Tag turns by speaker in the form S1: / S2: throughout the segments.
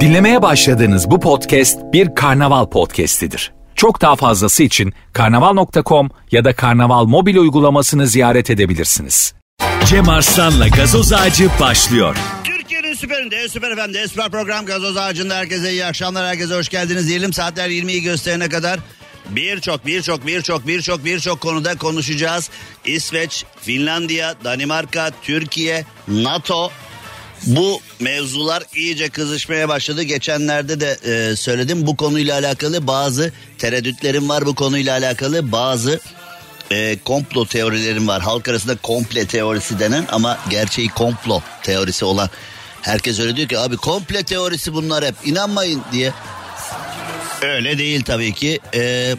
S1: Dinlemeye başladığınız bu podcast bir karnaval podcastidir. Çok daha fazlası için karnaval.com ya da karnaval mobil uygulamasını ziyaret edebilirsiniz.
S2: Cem Arslan'la gazoz ağacı başlıyor.
S3: Türkiye'nin süperinde, süper FM'de, süper program gazoz ağacında herkese iyi akşamlar, herkese hoş geldiniz diyelim. Saatler 20'yi gösterene kadar birçok, birçok, birçok, birçok, birçok konuda konuşacağız. İsveç, Finlandiya, Danimarka, Türkiye, NATO, bu mevzular iyice kızışmaya başladı. Geçenlerde de e, söyledim bu konuyla alakalı bazı tereddütlerim var bu konuyla alakalı bazı e, komplo teorilerim var. Halk arasında komple teorisi denen ama gerçeği komplo teorisi olan herkes öyle diyor ki abi komple teorisi bunlar hep inanmayın diye. Öyle değil tabii ki. Ee,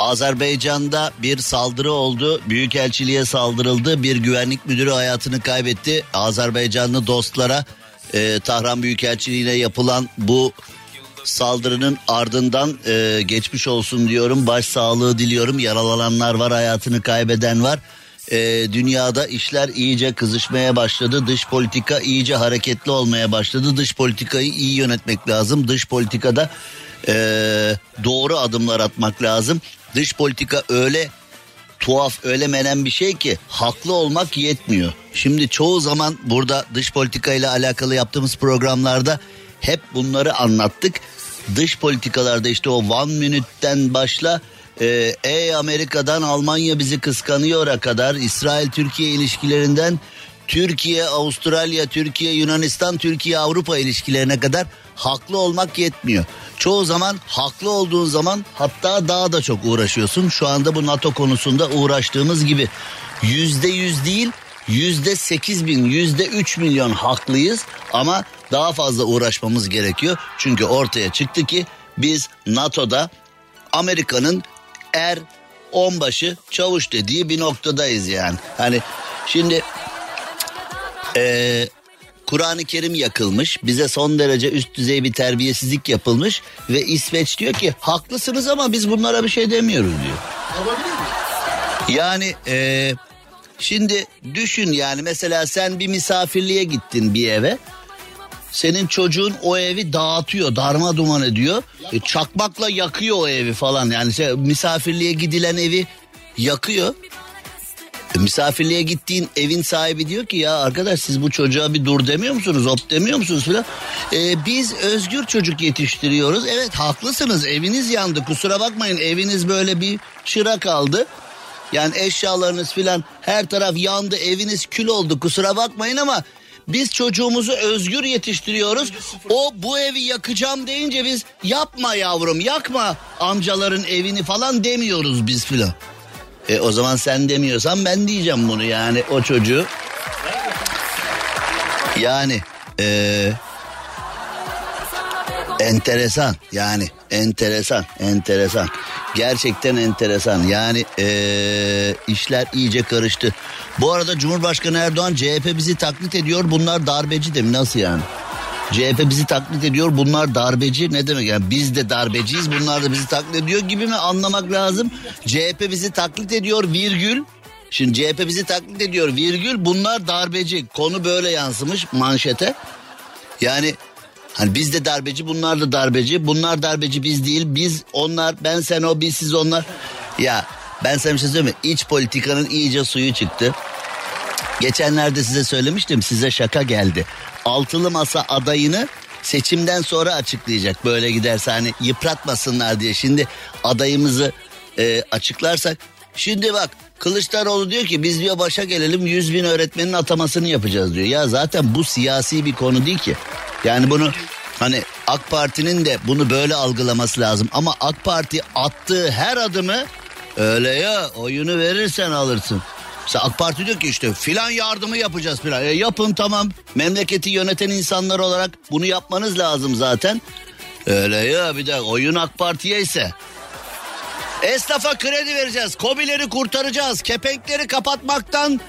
S3: Azerbaycan'da bir saldırı oldu. Büyükelçiliğe saldırıldı. Bir güvenlik müdürü hayatını kaybetti. Azerbaycanlı dostlara e, Tahran Büyükelçiliğine yapılan bu saldırının ardından e, geçmiş olsun diyorum. Baş sağlığı diliyorum. Yaralananlar var, hayatını kaybeden var. E, dünyada işler iyice kızışmaya başladı. Dış politika iyice hareketli olmaya başladı. Dış politikayı iyi yönetmek lazım. Dış politikada e, doğru adımlar atmak lazım. Dış politika öyle tuhaf öyle menen bir şey ki haklı olmak yetmiyor. Şimdi çoğu zaman burada dış politika ile alakalı yaptığımız programlarda hep bunları anlattık. Dış politikalarda işte o one minute'den başla e, ey Amerika'dan Almanya bizi kıskanıyor'a kadar İsrail Türkiye ilişkilerinden Türkiye Avustralya Türkiye Yunanistan Türkiye Avrupa ilişkilerine kadar haklı olmak yetmiyor. Çoğu zaman haklı olduğun zaman hatta daha da çok uğraşıyorsun. Şu anda bu NATO konusunda uğraştığımız gibi yüzde yüz değil yüzde sekiz bin yüzde üç milyon haklıyız ama daha fazla uğraşmamız gerekiyor. Çünkü ortaya çıktı ki biz NATO'da Amerika'nın er onbaşı çavuş dediği bir noktadayız yani. Hani şimdi ee, Kur'an-ı Kerim yakılmış. Bize son derece üst düzey bir terbiyesizlik yapılmış. Ve İsveç diyor ki haklısınız ama biz bunlara bir şey demiyoruz diyor. Yani e, şimdi düşün yani mesela sen bir misafirliğe gittin bir eve. Senin çocuğun o evi dağıtıyor, darma duman ediyor. E, çakmakla yakıyor o evi falan. Yani şey, misafirliğe gidilen evi yakıyor. E, misafirliğe gittiğin evin sahibi diyor ki ya arkadaş siz bu çocuğa bir dur demiyor musunuz hop demiyor musunuz filan. E, biz özgür çocuk yetiştiriyoruz. Evet haklısınız eviniz yandı kusura bakmayın eviniz böyle bir çıra kaldı. Yani eşyalarınız filan her taraf yandı eviniz kül oldu kusura bakmayın ama biz çocuğumuzu özgür yetiştiriyoruz. O bu evi yakacağım deyince biz yapma yavrum yakma amcaların evini falan demiyoruz biz filan. E, o zaman sen demiyorsan ben diyeceğim bunu yani o çocuğu. Yani e, enteresan yani enteresan enteresan gerçekten enteresan yani e, işler iyice karıştı. Bu arada Cumhurbaşkanı Erdoğan CHP bizi taklit ediyor bunlar darbeci de nasıl yani? CHP bizi taklit ediyor bunlar darbeci ne demek yani biz de darbeciyiz bunlar da bizi taklit ediyor gibi mi anlamak lazım. CHP bizi taklit ediyor virgül Şimdi CHP bizi taklit ediyor virgül bunlar darbeci konu böyle yansımış manşete. Yani hani biz de darbeci bunlar da darbeci bunlar darbeci biz değil biz onlar ben sen o biz siz onlar. Ya ben sana bir şey söyleyeyim mi iç politikanın iyice suyu çıktı. Geçenlerde size söylemiştim size şaka geldi. Altılı masa adayını seçimden sonra açıklayacak. Böyle giderse hani yıpratmasınlar diye. Şimdi adayımızı e, açıklarsak. Şimdi bak Kılıçdaroğlu diyor ki biz diyor başa gelelim 100 bin öğretmenin atamasını yapacağız diyor. Ya zaten bu siyasi bir konu değil ki. Yani bunu hani AK Parti'nin de bunu böyle algılaması lazım. Ama AK Parti attığı her adımı öyle ya oyunu verirsen alırsın. Mesela AK Parti diyor ki işte filan yardımı yapacağız filan. E yapın tamam. Memleketi yöneten insanlar olarak bunu yapmanız lazım zaten. Öyle ya bir de oyun AK Parti'ye ise. Esnafa kredi vereceğiz. Kobileri kurtaracağız. Kepenkleri kapatmaktan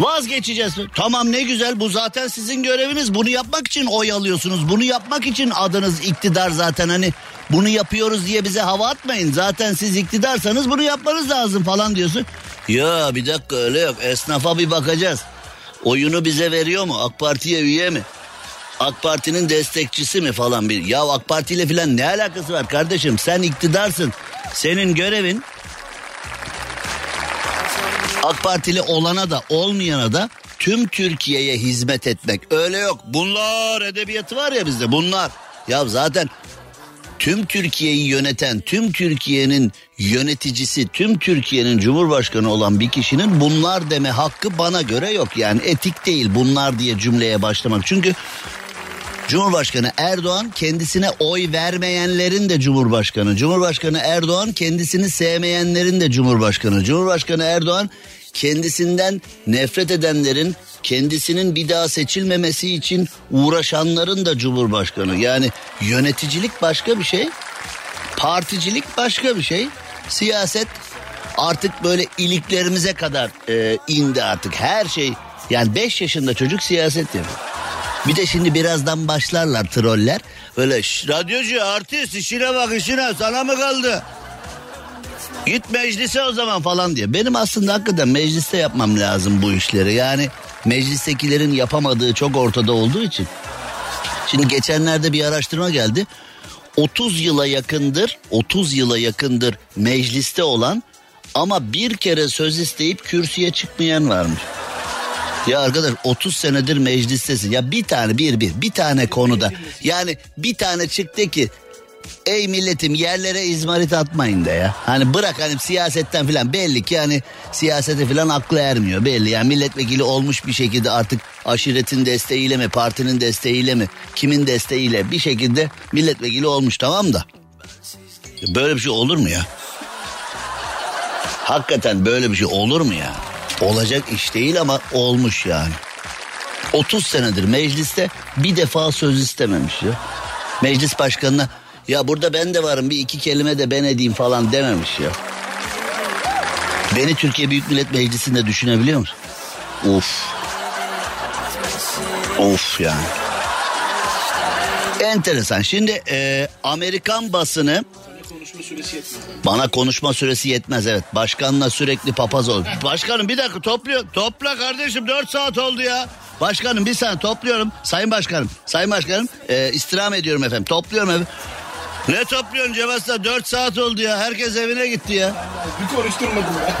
S3: vazgeçeceğiz. Tamam ne güzel bu zaten sizin göreviniz. Bunu yapmak için oy alıyorsunuz. Bunu yapmak için adınız iktidar zaten hani bunu yapıyoruz diye bize hava atmayın. Zaten siz iktidarsanız bunu yapmanız lazım falan diyorsun. Ya bir dakika öyle yok. Esnafa bir bakacağız. oyunu bize veriyor mu? AK Parti'ye üye mi? AK Parti'nin destekçisi mi falan bir. Ya AK Parti ile falan ne alakası var kardeşim? Sen iktidarsın. Senin görevin AK Partili olana da olmayana da tüm Türkiye'ye hizmet etmek. Öyle yok. Bunlar edebiyatı var ya bizde bunlar. Ya zaten tüm Türkiye'yi yöneten, tüm Türkiye'nin yöneticisi, tüm Türkiye'nin cumhurbaşkanı olan bir kişinin bunlar deme hakkı bana göre yok. Yani etik değil bunlar diye cümleye başlamak. Çünkü Cumhurbaşkanı Erdoğan kendisine oy vermeyenlerin de Cumhurbaşkanı. Cumhurbaşkanı Erdoğan kendisini sevmeyenlerin de Cumhurbaşkanı. Cumhurbaşkanı Erdoğan kendisinden nefret edenlerin kendisinin bir daha seçilmemesi için uğraşanların da Cumhurbaşkanı. Yani yöneticilik başka bir şey, particilik başka bir şey, siyaset artık böyle iliklerimize kadar e, indi artık her şey. Yani 5 yaşında çocuk siyaset yapıyor. Bir de şimdi birazdan başlarlar troller. Böyle radyocu artist işine bak işine sana mı kaldı? Git meclise o zaman falan diye. Benim aslında hakikaten mecliste yapmam lazım bu işleri. Yani meclistekilerin yapamadığı çok ortada olduğu için. Şimdi geçenlerde bir araştırma geldi. 30 yıla yakındır, 30 yıla yakındır mecliste olan ama bir kere söz isteyip kürsüye çıkmayan varmış. Ya arkadaş 30 senedir meclistesin. Ya bir tane bir bir bir tane konuda. Yani bir tane çıktı ki ey milletim yerlere izmarit atmayın da ya. Hani bırak hani siyasetten filan belli ki hani siyasete filan aklı ermiyor belli. Yani milletvekili olmuş bir şekilde artık aşiretin desteğiyle mi partinin desteğiyle mi kimin desteğiyle bir şekilde milletvekili olmuş tamam da. Böyle bir şey olur mu ya? Hakikaten böyle bir şey olur mu ya? Olacak iş değil ama olmuş yani. 30 senedir mecliste bir defa söz istememiş ya. Meclis başkanına ya burada ben de varım bir iki kelime de ben edeyim falan dememiş ya. Beni Türkiye Büyük Millet Meclisi'nde düşünebiliyor musun? Of. Of yani. Enteresan. Şimdi e, Amerikan basını. Bana konuşma süresi yetmez evet. Başkanla sürekli papaz ol. Başkanım bir dakika topluyor. Topla kardeşim 4 saat oldu ya. Başkanım bir saniye topluyorum. Sayın başkanım. Sayın başkanım e, istirham ediyorum efendim. Topluyorum efendim. Ne topluyorsun Cevas'ta? Dört saat oldu ya. Herkes evine gitti ya.
S4: Bir konuşturmadın ya.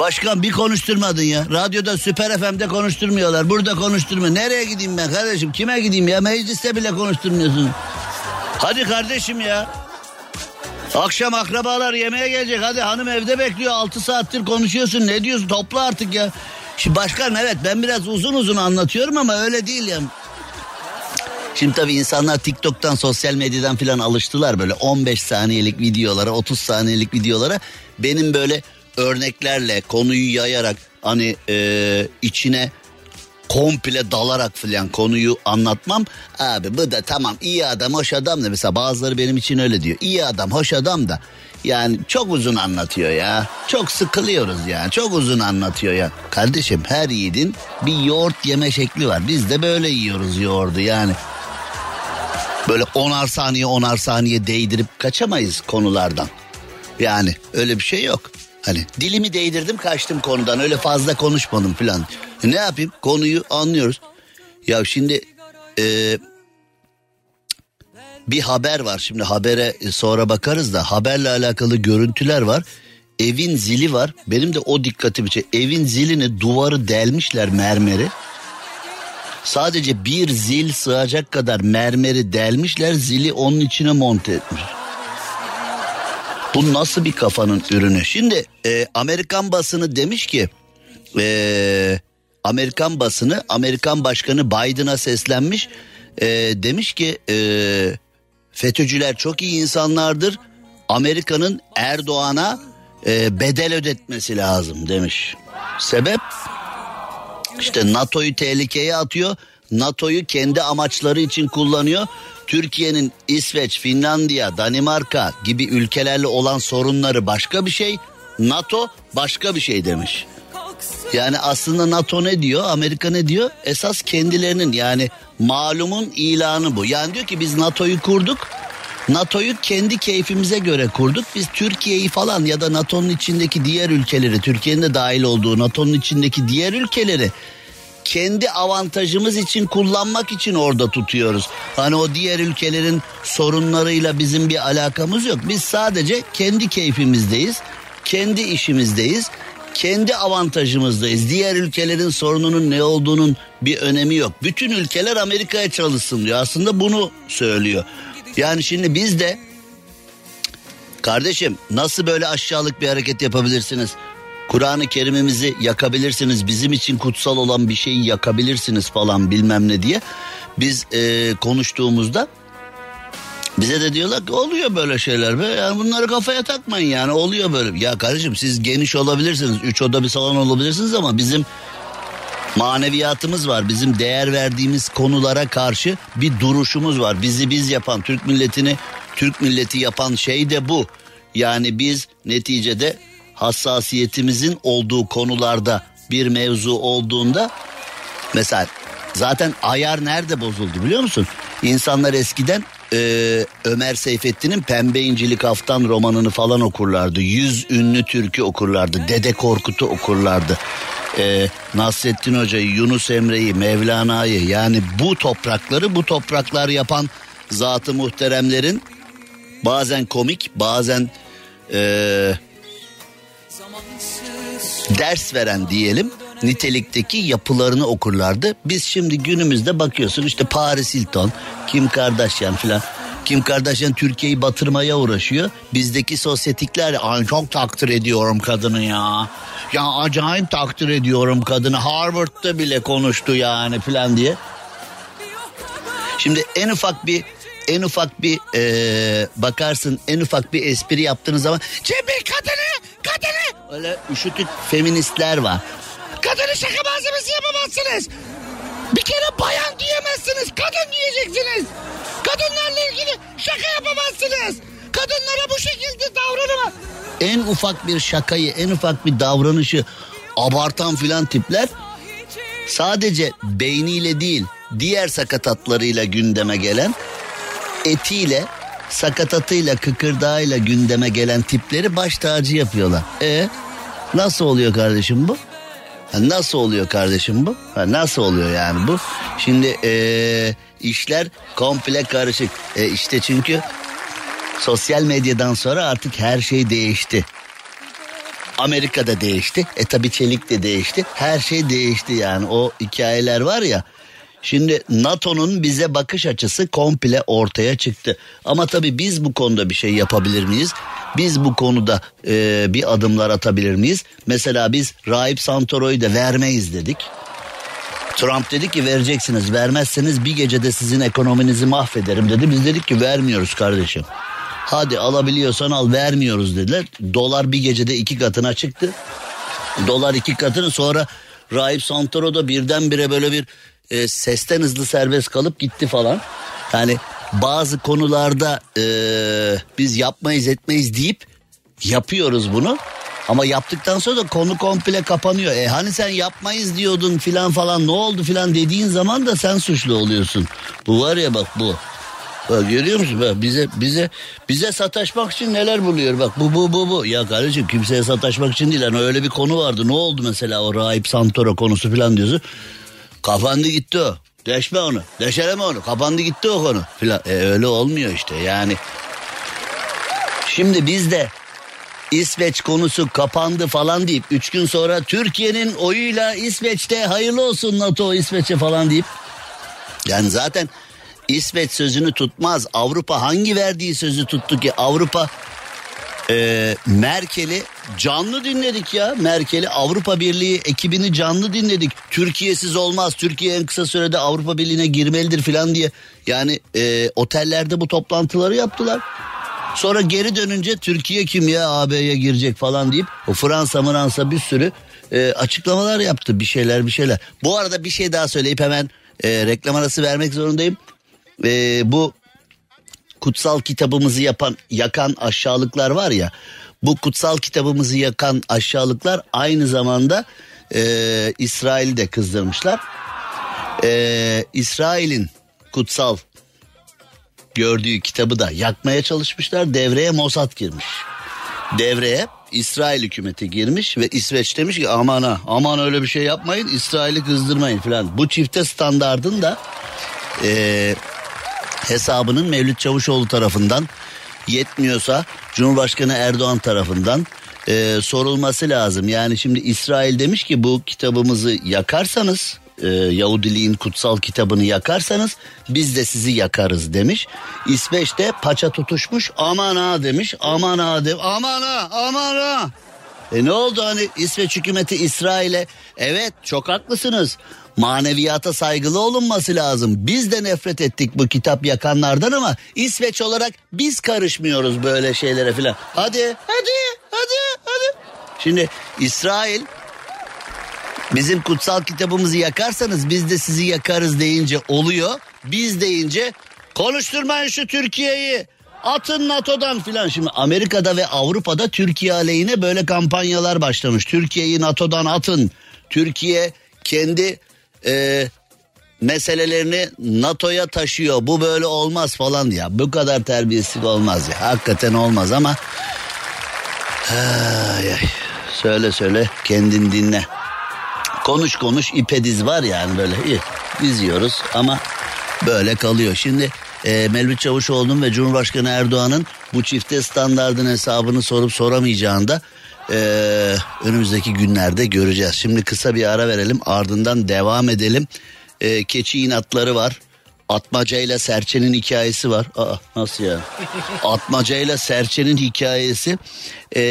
S3: Başkan bir konuşturmadın ya. Radyoda Süper FM'de konuşturmuyorlar. Burada konuşturmuyor. Nereye gideyim ben kardeşim? Kime gideyim ya? Mecliste bile konuşturmuyorsun. Hadi kardeşim ya. Akşam akrabalar yemeğe gelecek. Hadi hanım evde bekliyor. Altı saattir konuşuyorsun. Ne diyorsun? Topla artık ya. Şimdi başkan evet ben biraz uzun uzun anlatıyorum ama öyle değil ya. Şimdi tabii insanlar TikTok'tan sosyal medyadan filan alıştılar böyle 15 saniyelik videolara 30 saniyelik videolara. Benim böyle örneklerle konuyu yayarak hani e, içine komple dalarak filan konuyu anlatmam. Abi bu da tamam iyi adam hoş adam da mesela bazıları benim için öyle diyor. İyi adam hoş adam da yani çok uzun anlatıyor ya. Çok sıkılıyoruz ya. Çok uzun anlatıyor ya. Kardeşim her yiğidin bir yoğurt yeme şekli var. Biz de böyle yiyoruz yoğurdu yani. Böyle onar saniye onar saniye değdirip kaçamayız konulardan. Yani öyle bir şey yok. Hani dilimi değdirdim kaçtım konudan öyle fazla konuşmadım falan. E ne yapayım konuyu anlıyoruz. Ya şimdi e, bir haber var şimdi habere sonra bakarız da haberle alakalı görüntüler var. Evin zili var benim de o dikkatimi çek. Evin zilini duvarı delmişler mermeri. Sadece bir zil sığacak kadar mermeri delmişler zili onun içine monte etmiş. Bu nasıl bir kafanın ürünü? Şimdi e, Amerikan basını demiş ki e, Amerikan basını Amerikan Başkanı Biden'a seslenmiş. E, demiş ki e, FETÖ'cüler çok iyi insanlardır. Amerika'nın Erdoğan'a e, bedel ödetmesi lazım demiş. Sebep işte NATO'yu tehlikeye atıyor. NATO'yu kendi amaçları için kullanıyor. Türkiye'nin İsveç, Finlandiya, Danimarka gibi ülkelerle olan sorunları başka bir şey. NATO başka bir şey demiş. Yani aslında NATO ne diyor? Amerika ne diyor? Esas kendilerinin yani malumun ilanı bu. Yani diyor ki biz NATO'yu kurduk. NATO'yu kendi keyfimize göre kurduk. Biz Türkiye'yi falan ya da NATO'nun içindeki diğer ülkeleri, Türkiye'nin de dahil olduğu NATO'nun içindeki diğer ülkeleri kendi avantajımız için kullanmak için orada tutuyoruz. Hani o diğer ülkelerin sorunlarıyla bizim bir alakamız yok. Biz sadece kendi keyfimizdeyiz. Kendi işimizdeyiz. Kendi avantajımızdayız. Diğer ülkelerin sorununun ne olduğunun bir önemi yok. Bütün ülkeler Amerika'ya çalışsın diyor. Aslında bunu söylüyor. Yani şimdi biz de kardeşim nasıl böyle aşağılık bir hareket yapabilirsiniz? Kur'an-ı Kerim'imizi yakabilirsiniz. Bizim için kutsal olan bir şeyi yakabilirsiniz falan bilmem ne diye. Biz e, konuştuğumuzda bize de diyorlar ki oluyor böyle şeyler be. Yani bunları kafaya takmayın yani oluyor böyle. Ya kardeşim siz geniş olabilirsiniz. Üç oda bir salon olabilirsiniz ama bizim maneviyatımız var. Bizim değer verdiğimiz konulara karşı bir duruşumuz var. Bizi biz yapan Türk milletini Türk milleti yapan şey de bu. Yani biz neticede hassasiyetimizin olduğu konularda bir mevzu olduğunda mesela zaten ayar nerede bozuldu biliyor musun? İnsanlar eskiden e, Ömer Seyfettin'in Pembe İncilik Haftan romanını falan okurlardı. Yüz ünlü türkü okurlardı. Dede Korkut'u okurlardı. E, Nasrettin Hoca'yı, Yunus Emre'yi, Mevlana'yı yani bu toprakları bu topraklar yapan zatı muhteremlerin bazen komik bazen e, ders veren diyelim nitelikteki yapılarını okurlardı. Biz şimdi günümüzde bakıyorsun işte Paris Hilton, Kim Kardashian filan. Kim Kardashian Türkiye'yi batırmaya uğraşıyor. Bizdeki sosyetikler çok takdir ediyorum kadını ya. Ya acayip takdir ediyorum kadını. Harvard'da bile konuştu yani filan diye. Şimdi en ufak bir en ufak bir ee, bakarsın en ufak bir espri yaptığınız zaman Cemil kadını kadını öyle üşütük feministler var. Kadını şaka malzemesi yapamazsınız. Bir kere bayan diyemezsiniz kadın diyeceksiniz. Kadınlarla ilgili şaka yapamazsınız. Kadınlara bu şekilde davranamaz. En ufak bir şakayı en ufak bir davranışı abartan filan tipler sadece beyniyle değil diğer sakatatlarıyla gündeme gelen etiyle sakatatıyla kıkırdağıyla gündeme gelen tipleri baş tacı yapıyorlar. E nasıl oluyor kardeşim bu? Nasıl oluyor kardeşim bu? Nasıl oluyor yani bu? Şimdi ee, işler komple karışık. E, işte çünkü sosyal medyadan sonra artık her şey değişti. Amerika'da değişti. E tabi Çelik de değişti. Her şey değişti yani. O hikayeler var ya. Şimdi NATO'nun bize bakış açısı komple ortaya çıktı. Ama tabii biz bu konuda bir şey yapabilir miyiz? Biz bu konuda e, bir adımlar atabilir miyiz? Mesela biz Rahip Santoro'yu da vermeyiz dedik. Trump dedi ki vereceksiniz vermezseniz bir gecede sizin ekonominizi mahvederim dedi. Biz dedik ki vermiyoruz kardeşim. Hadi alabiliyorsan al vermiyoruz dediler. Dolar bir gecede iki katına çıktı. Dolar iki katını sonra Rahip Santoro da birdenbire böyle bir e, sesten hızlı serbest kalıp gitti falan. Yani bazı konularda e, biz yapmayız etmeyiz deyip yapıyoruz bunu. Ama yaptıktan sonra da konu komple kapanıyor. E hani sen yapmayız diyordun filan falan ne oldu filan dediğin zaman da sen suçlu oluyorsun. Bu var ya bak bu. Bak görüyor musun? Bak bize bize bize sataşmak için neler buluyor bak bu bu bu bu. Ya kardeşim kimseye sataşmak için değil. Hani öyle bir konu vardı. Ne oldu mesela o Rahip Santoro konusu filan diyorsun. Kapandı gitti o. Deşme onu. Deşeleme onu. Kapandı gitti o konu. Filan. E, öyle olmuyor işte yani. Şimdi biz de İsveç konusu kapandı falan deyip üç gün sonra Türkiye'nin oyuyla İsveç'te hayırlı olsun NATO İsveç'e falan deyip yani zaten İsveç sözünü tutmaz. Avrupa hangi verdiği sözü tuttu ki Avrupa e, Merkel'i canlı dinledik ya. Merkel'i Avrupa Birliği ekibini canlı dinledik. Türkiye'siz olmaz. Türkiye en kısa sürede Avrupa Birliği'ne girmelidir falan diye. Yani e, otellerde bu toplantıları yaptılar. Sonra geri dönünce Türkiye kim ya AB'ye girecek falan deyip o Fransa Fransa bir sürü e, açıklamalar yaptı bir şeyler bir şeyler. Bu arada bir şey daha söyleyip hemen e, reklam arası vermek zorundayım. E, bu kutsal kitabımızı yapan yakan aşağılıklar var ya bu kutsal kitabımızı yakan aşağılıklar aynı zamanda e, İsrail'i de kızdırmışlar. E, İsrail'in kutsal gördüğü kitabı da yakmaya çalışmışlar. Devreye Mossad girmiş. Devreye İsrail hükümeti girmiş ve İsveç demiş ki aman ha aman öyle bir şey yapmayın İsrail'i kızdırmayın falan. Bu çifte standardın da e, hesabının Mevlüt Çavuşoğlu tarafından yetmiyorsa Cumhurbaşkanı Erdoğan tarafından e, sorulması lazım. Yani şimdi İsrail demiş ki bu kitabımızı yakarsanız e, Yahudiliğin kutsal kitabını yakarsanız biz de sizi yakarız demiş. İsveç de paça tutuşmuş aman ha demiş aman ha de aman ha aman ha. E ne oldu hani İsveç hükümeti İsrail'e evet çok haklısınız maneviyata saygılı olunması lazım. Biz de nefret ettik bu kitap yakanlardan ama İsveç olarak biz karışmıyoruz böyle şeylere filan. Hadi hadi hadi hadi. Şimdi İsrail bizim kutsal kitabımızı yakarsanız biz de sizi yakarız deyince oluyor. Biz deyince konuşturmayın şu Türkiye'yi. Atın NATO'dan filan. Şimdi Amerika'da ve Avrupa'da Türkiye aleyhine böyle kampanyalar başlamış. Türkiye'yi NATO'dan atın. Türkiye kendi e, meselelerini NATO'ya taşıyor. Bu böyle olmaz falan ya. Bu kadar terbiyesizlik olmaz ya. Hakikaten olmaz ama ay, ay. söyle söyle kendin dinle. Konuş konuş ipe diz var yani böyle iyi diziyoruz ama böyle kalıyor. Şimdi e, Melvin Çavuşoğlu'nun ve Cumhurbaşkanı Erdoğan'ın bu çifte standardın hesabını sorup soramayacağını da e, önümüzdeki günlerde göreceğiz. Şimdi kısa bir ara verelim ardından devam edelim. E, keçi inatları var. Atmaca ile Serçe'nin hikayesi var. Aa, nasıl ya? Atmaca ile Serçe'nin hikayesi. E,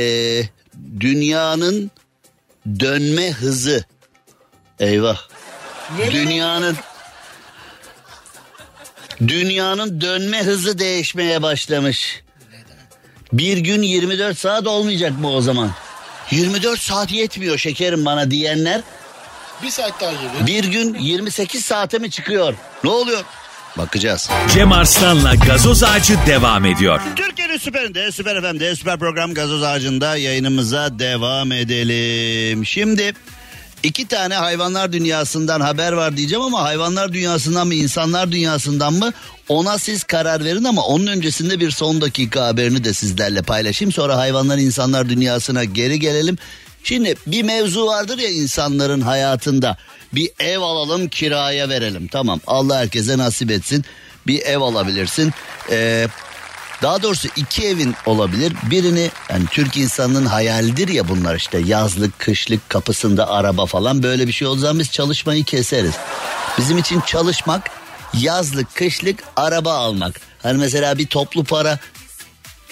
S3: dünyanın dönme hızı. Eyvah. Dünyanın Dünyanın dönme hızı değişmeye başlamış. Bir gün 24 saat olmayacak mı o zaman? 24 saat yetmiyor şekerim bana diyenler.
S4: Bir saat daha geliyor.
S3: Bir gün 28 saate mi çıkıyor? Ne oluyor? Bakacağız.
S2: Cem Arslan'la gazoz ağacı devam ediyor.
S3: Türkiye'nin süperinde, süper FM'de, süper program gazoz ağacında yayınımıza devam edelim. Şimdi iki tane hayvanlar dünyasından haber var diyeceğim ama hayvanlar dünyasından mı insanlar dünyasından mı ona siz karar verin ama onun öncesinde bir son dakika haberini de sizlerle paylaşayım. Sonra hayvanlar insanlar dünyasına geri gelelim. Şimdi bir mevzu vardır ya insanların hayatında bir ev alalım kiraya verelim tamam Allah herkese nasip etsin bir ev alabilirsin. Ee, daha doğrusu iki evin olabilir. Birini yani Türk insanının hayalidir ya bunlar işte yazlık, kışlık, kapısında araba falan böyle bir şey zaman biz çalışmayı keseriz. Bizim için çalışmak yazlık, kışlık araba almak. Hani mesela bir toplu para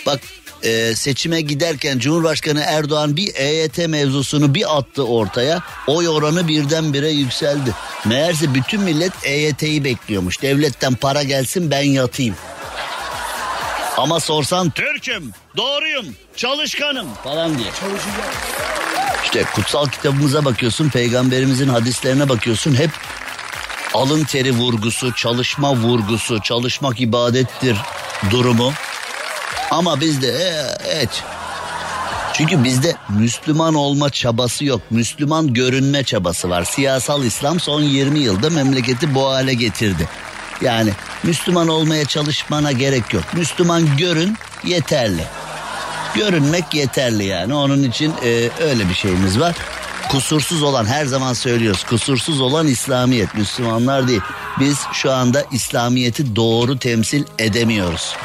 S3: bak e, seçime giderken Cumhurbaşkanı Erdoğan bir EYT mevzusunu bir attı ortaya. Oy oranı birdenbire yükseldi. Meğerse bütün millet EYT'yi bekliyormuş. Devletten para gelsin ben yatayım. Ama sorsan Türk'üm, doğruyum, çalışkanım falan diye. İşte kutsal kitabımıza bakıyorsun, peygamberimizin hadislerine bakıyorsun hep alın teri vurgusu, çalışma vurgusu, çalışmak ibadettir durumu. Ama bizde e, evet. Çünkü bizde Müslüman olma çabası yok. Müslüman görünme çabası var. Siyasal İslam son 20 yılda memleketi bu hale getirdi. Yani Müslüman olmaya çalışmana gerek yok. Müslüman görün yeterli. Görünmek yeterli yani. Onun için e, öyle bir şeyimiz var. Kusursuz olan her zaman söylüyoruz. Kusursuz olan İslamiyet. Müslümanlar değil. Biz şu anda İslamiyet'i doğru temsil edemiyoruz.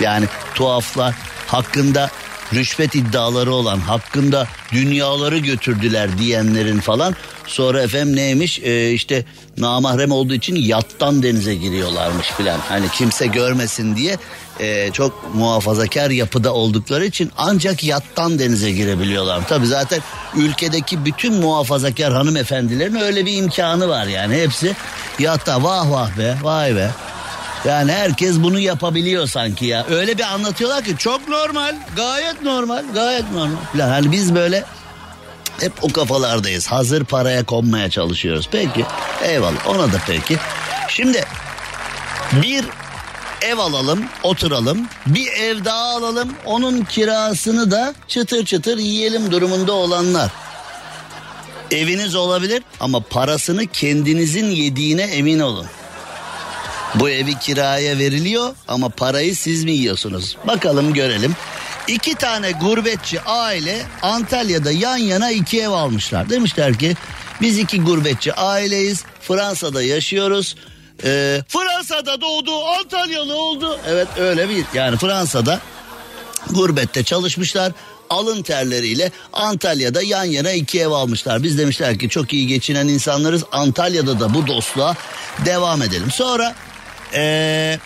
S3: Yani tuhaflar hakkında rüşvet iddiaları olan hakkında dünyaları götürdüler diyenlerin falan. Sonra efendim neymiş? Ee, işte namahrem olduğu için yattan denize giriyorlarmış filan. Hani kimse görmesin diye ee, çok muhafazakar yapıda oldukları için ancak yattan denize girebiliyorlar. Tabi zaten ülkedeki bütün muhafazakar hanımefendilerin öyle bir imkanı var yani. Hepsi yatta vah vah be vay be yani herkes bunu yapabiliyor sanki ya. Öyle bir anlatıyorlar ki çok normal, gayet normal, gayet normal. Yani biz böyle hep o kafalardayız. Hazır paraya konmaya çalışıyoruz. Peki eyvallah ona da peki. Şimdi bir ev alalım, oturalım. Bir ev daha alalım. Onun kirasını da çıtır çıtır yiyelim durumunda olanlar. Eviniz olabilir ama parasını kendinizin yediğine emin olun. Bu evi kiraya veriliyor ama parayı siz mi yiyorsunuz? Bakalım görelim. İki tane gurbetçi aile Antalya'da yan yana iki ev almışlar. Demişler ki biz iki gurbetçi aileyiz. Fransa'da yaşıyoruz. Ee, Fransa'da doğdu, Antalyalı oldu. Evet öyle bir yani Fransa'da gurbette çalışmışlar. Alın terleriyle Antalya'da yan yana iki ev almışlar. Biz demişler ki çok iyi geçinen insanlarız. Antalya'da da bu dostluğa devam edelim. Sonra ee,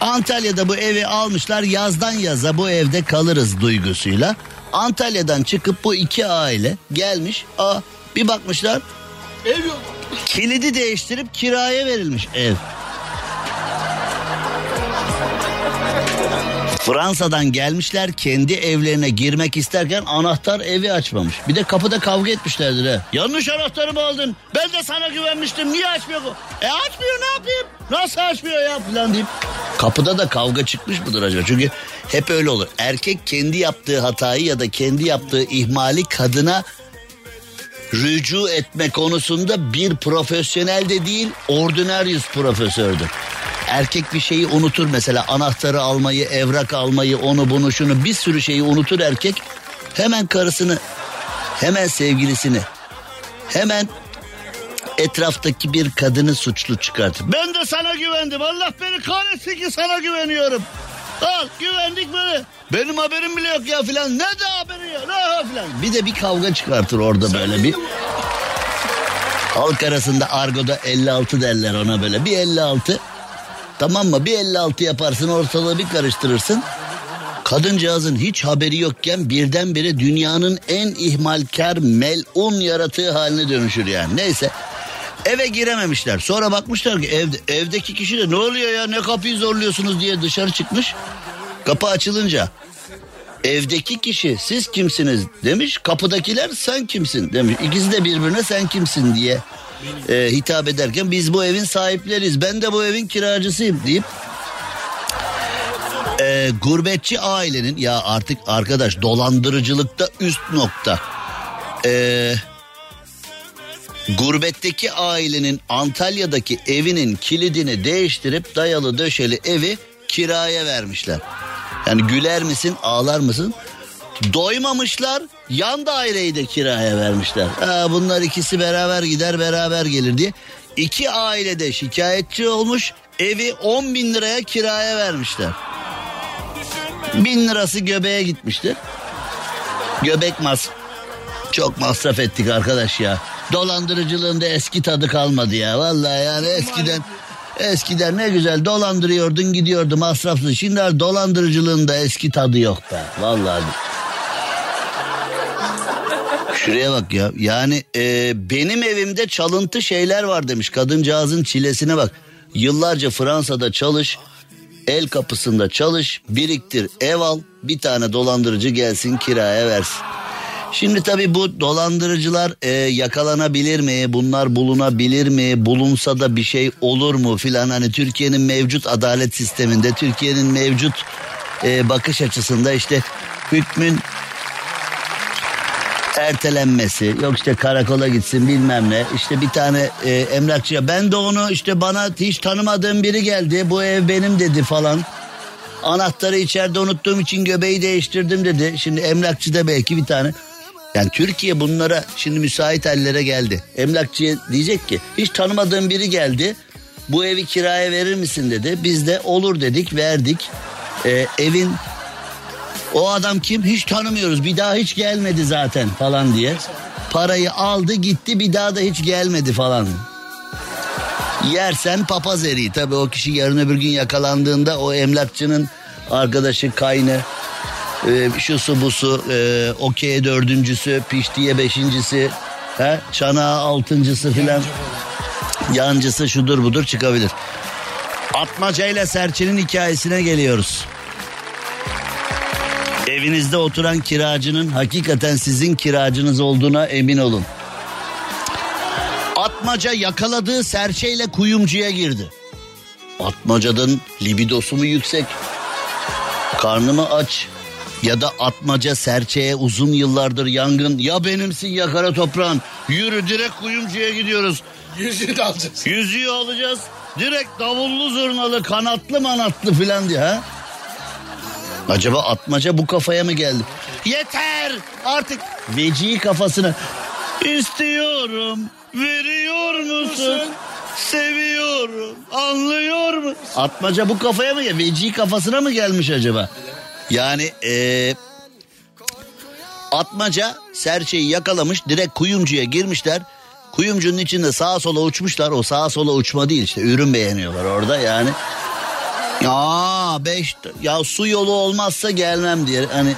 S3: Antalya'da bu evi almışlar. Yazdan yaza bu evde kalırız duygusuyla. Antalya'dan çıkıp bu iki aile gelmiş. Aa, bir bakmışlar
S4: Ev yok.
S3: kilidi değiştirip kiraya verilmiş ev. Fransa'dan gelmişler kendi evlerine girmek isterken anahtar evi açmamış. Bir de kapıda kavga etmişlerdir he. Yanlış anahtarı mı aldın? Ben de sana güvenmiştim niye açmıyor bu? E açmıyor ne yapayım? Nasıl açmıyor ya falan deyip. Kapıda da kavga çıkmış mıdır acaba? Çünkü hep öyle olur. Erkek kendi yaptığı hatayı ya da kendi yaptığı ihmali kadına rücu etme konusunda bir profesyonel de değil ordinaryus profesördür. Erkek bir şeyi unutur mesela anahtarı almayı, evrak almayı, onu bunu şunu bir sürü şeyi unutur erkek. Hemen karısını, hemen sevgilisini, hemen etraftaki bir kadını suçlu çıkartır. Ben de sana güvendim. Allah beni kahretsin ki sana güveniyorum. Al güvendik böyle. Benim haberim bile yok ya filan. Ne de haberi ya ne filan. Bir de bir kavga çıkartır orada böyle bir. Halk arasında argoda 56 derler ona böyle. Bir 56. Tamam mı? Bir 56 yaparsın ortalığı bir karıştırırsın. Kadıncağızın hiç haberi yokken birdenbire dünyanın en ihmalkar melun yaratığı haline dönüşür yani. Neyse. Eve girememişler. Sonra bakmışlar ki evde, evdeki kişi de ne oluyor ya ne kapıyı zorluyorsunuz diye dışarı çıkmış. Kapı açılınca evdeki kişi siz kimsiniz demiş. Kapıdakiler sen kimsin demiş. İkisi de birbirine sen kimsin diye e, hitap ederken biz bu evin sahipleriyiz. Ben de bu evin kiracısıyım deyip e, gurbetçi ailenin ya artık arkadaş dolandırıcılıkta üst nokta. Eee Gurbetteki ailenin Antalya'daki evinin kilidini değiştirip dayalı döşeli evi kiraya vermişler. Yani güler misin ağlar mısın? Doymamışlar yan daireyi de kiraya vermişler. Ha, bunlar ikisi beraber gider beraber gelir diye. İki ailede şikayetçi olmuş evi 10 bin liraya kiraya vermişler. Bin lirası göbeğe gitmiştir. Göbek mas çok masraf ettik arkadaş ya. Dolandırıcılığın da eski tadı kalmadı ya. Vallahi yani eskiden eskiden ne güzel dolandırıyordun gidiyordu masrafsız. Şimdi dolandırıcılığın da eski tadı yok be. Vallahi. Şuraya bak ya. Yani e, benim evimde çalıntı şeyler var demiş. Kadıncağızın çilesine bak. Yıllarca Fransa'da çalış. El kapısında çalış. Biriktir ev al. Bir tane dolandırıcı gelsin kiraya versin. Şimdi tabii bu dolandırıcılar e, yakalanabilir mi? Bunlar bulunabilir mi? Bulunsa da bir şey olur mu filan? Hani Türkiye'nin mevcut adalet sisteminde, Türkiye'nin mevcut e, bakış açısında işte hükmün ertelenmesi yok işte karakola gitsin bilmem ne işte bir tane e, emlakçıya ben de onu işte bana hiç tanımadığım biri geldi bu ev benim dedi falan anahtarı içeride unuttuğum için göbeği değiştirdim dedi şimdi emlakçı da belki bir tane yani Türkiye bunlara şimdi müsait ellere geldi. Emlakçıya diyecek ki hiç tanımadığım biri geldi. Bu evi kiraya verir misin dedi. Biz de olur dedik verdik. Ee, evin o adam kim hiç tanımıyoruz bir daha hiç gelmedi zaten falan diye. Parayı aldı gitti bir daha da hiç gelmedi falan. Yersen papaz eriği. Tabii o kişi yarın öbür gün yakalandığında o emlakçının arkadaşı kaynı e, şusu busu e, okey dördüncüsü piştiye beşincisi he, çanağı altıncısı filan yancısı şudur budur çıkabilir. Atmaca ile serçenin hikayesine geliyoruz. Evinizde oturan kiracının hakikaten sizin kiracınız olduğuna emin olun. Atmaca yakaladığı serçeyle kuyumcuya girdi. Atmaca'nın libidosu mu yüksek? Karnı mı aç? Ya da atmaca serçeye uzun yıllardır yangın. Ya benimsin ya kara toprağın. Yürü direkt kuyumcuya gidiyoruz.
S4: Yüzüğü de alacağız.
S3: Yüzüğü alacağız. Direkt davullu zurnalı kanatlı manatlı filan diye ha. Acaba atmaca bu kafaya mı geldi? Yeter artık veci kafasını istiyorum veriyor musun? Seviyorum anlıyor mu? Atmaca bu kafaya mı ya veci kafasına mı gelmiş acaba? Yani eee Atmaca serçeyi yakalamış direkt kuyumcuya girmişler. Kuyumcunun içinde sağa sola uçmuşlar. O sağa sola uçma değil işte ürün beğeniyorlar orada yani. Ya beş ya su yolu olmazsa gelmem diye hani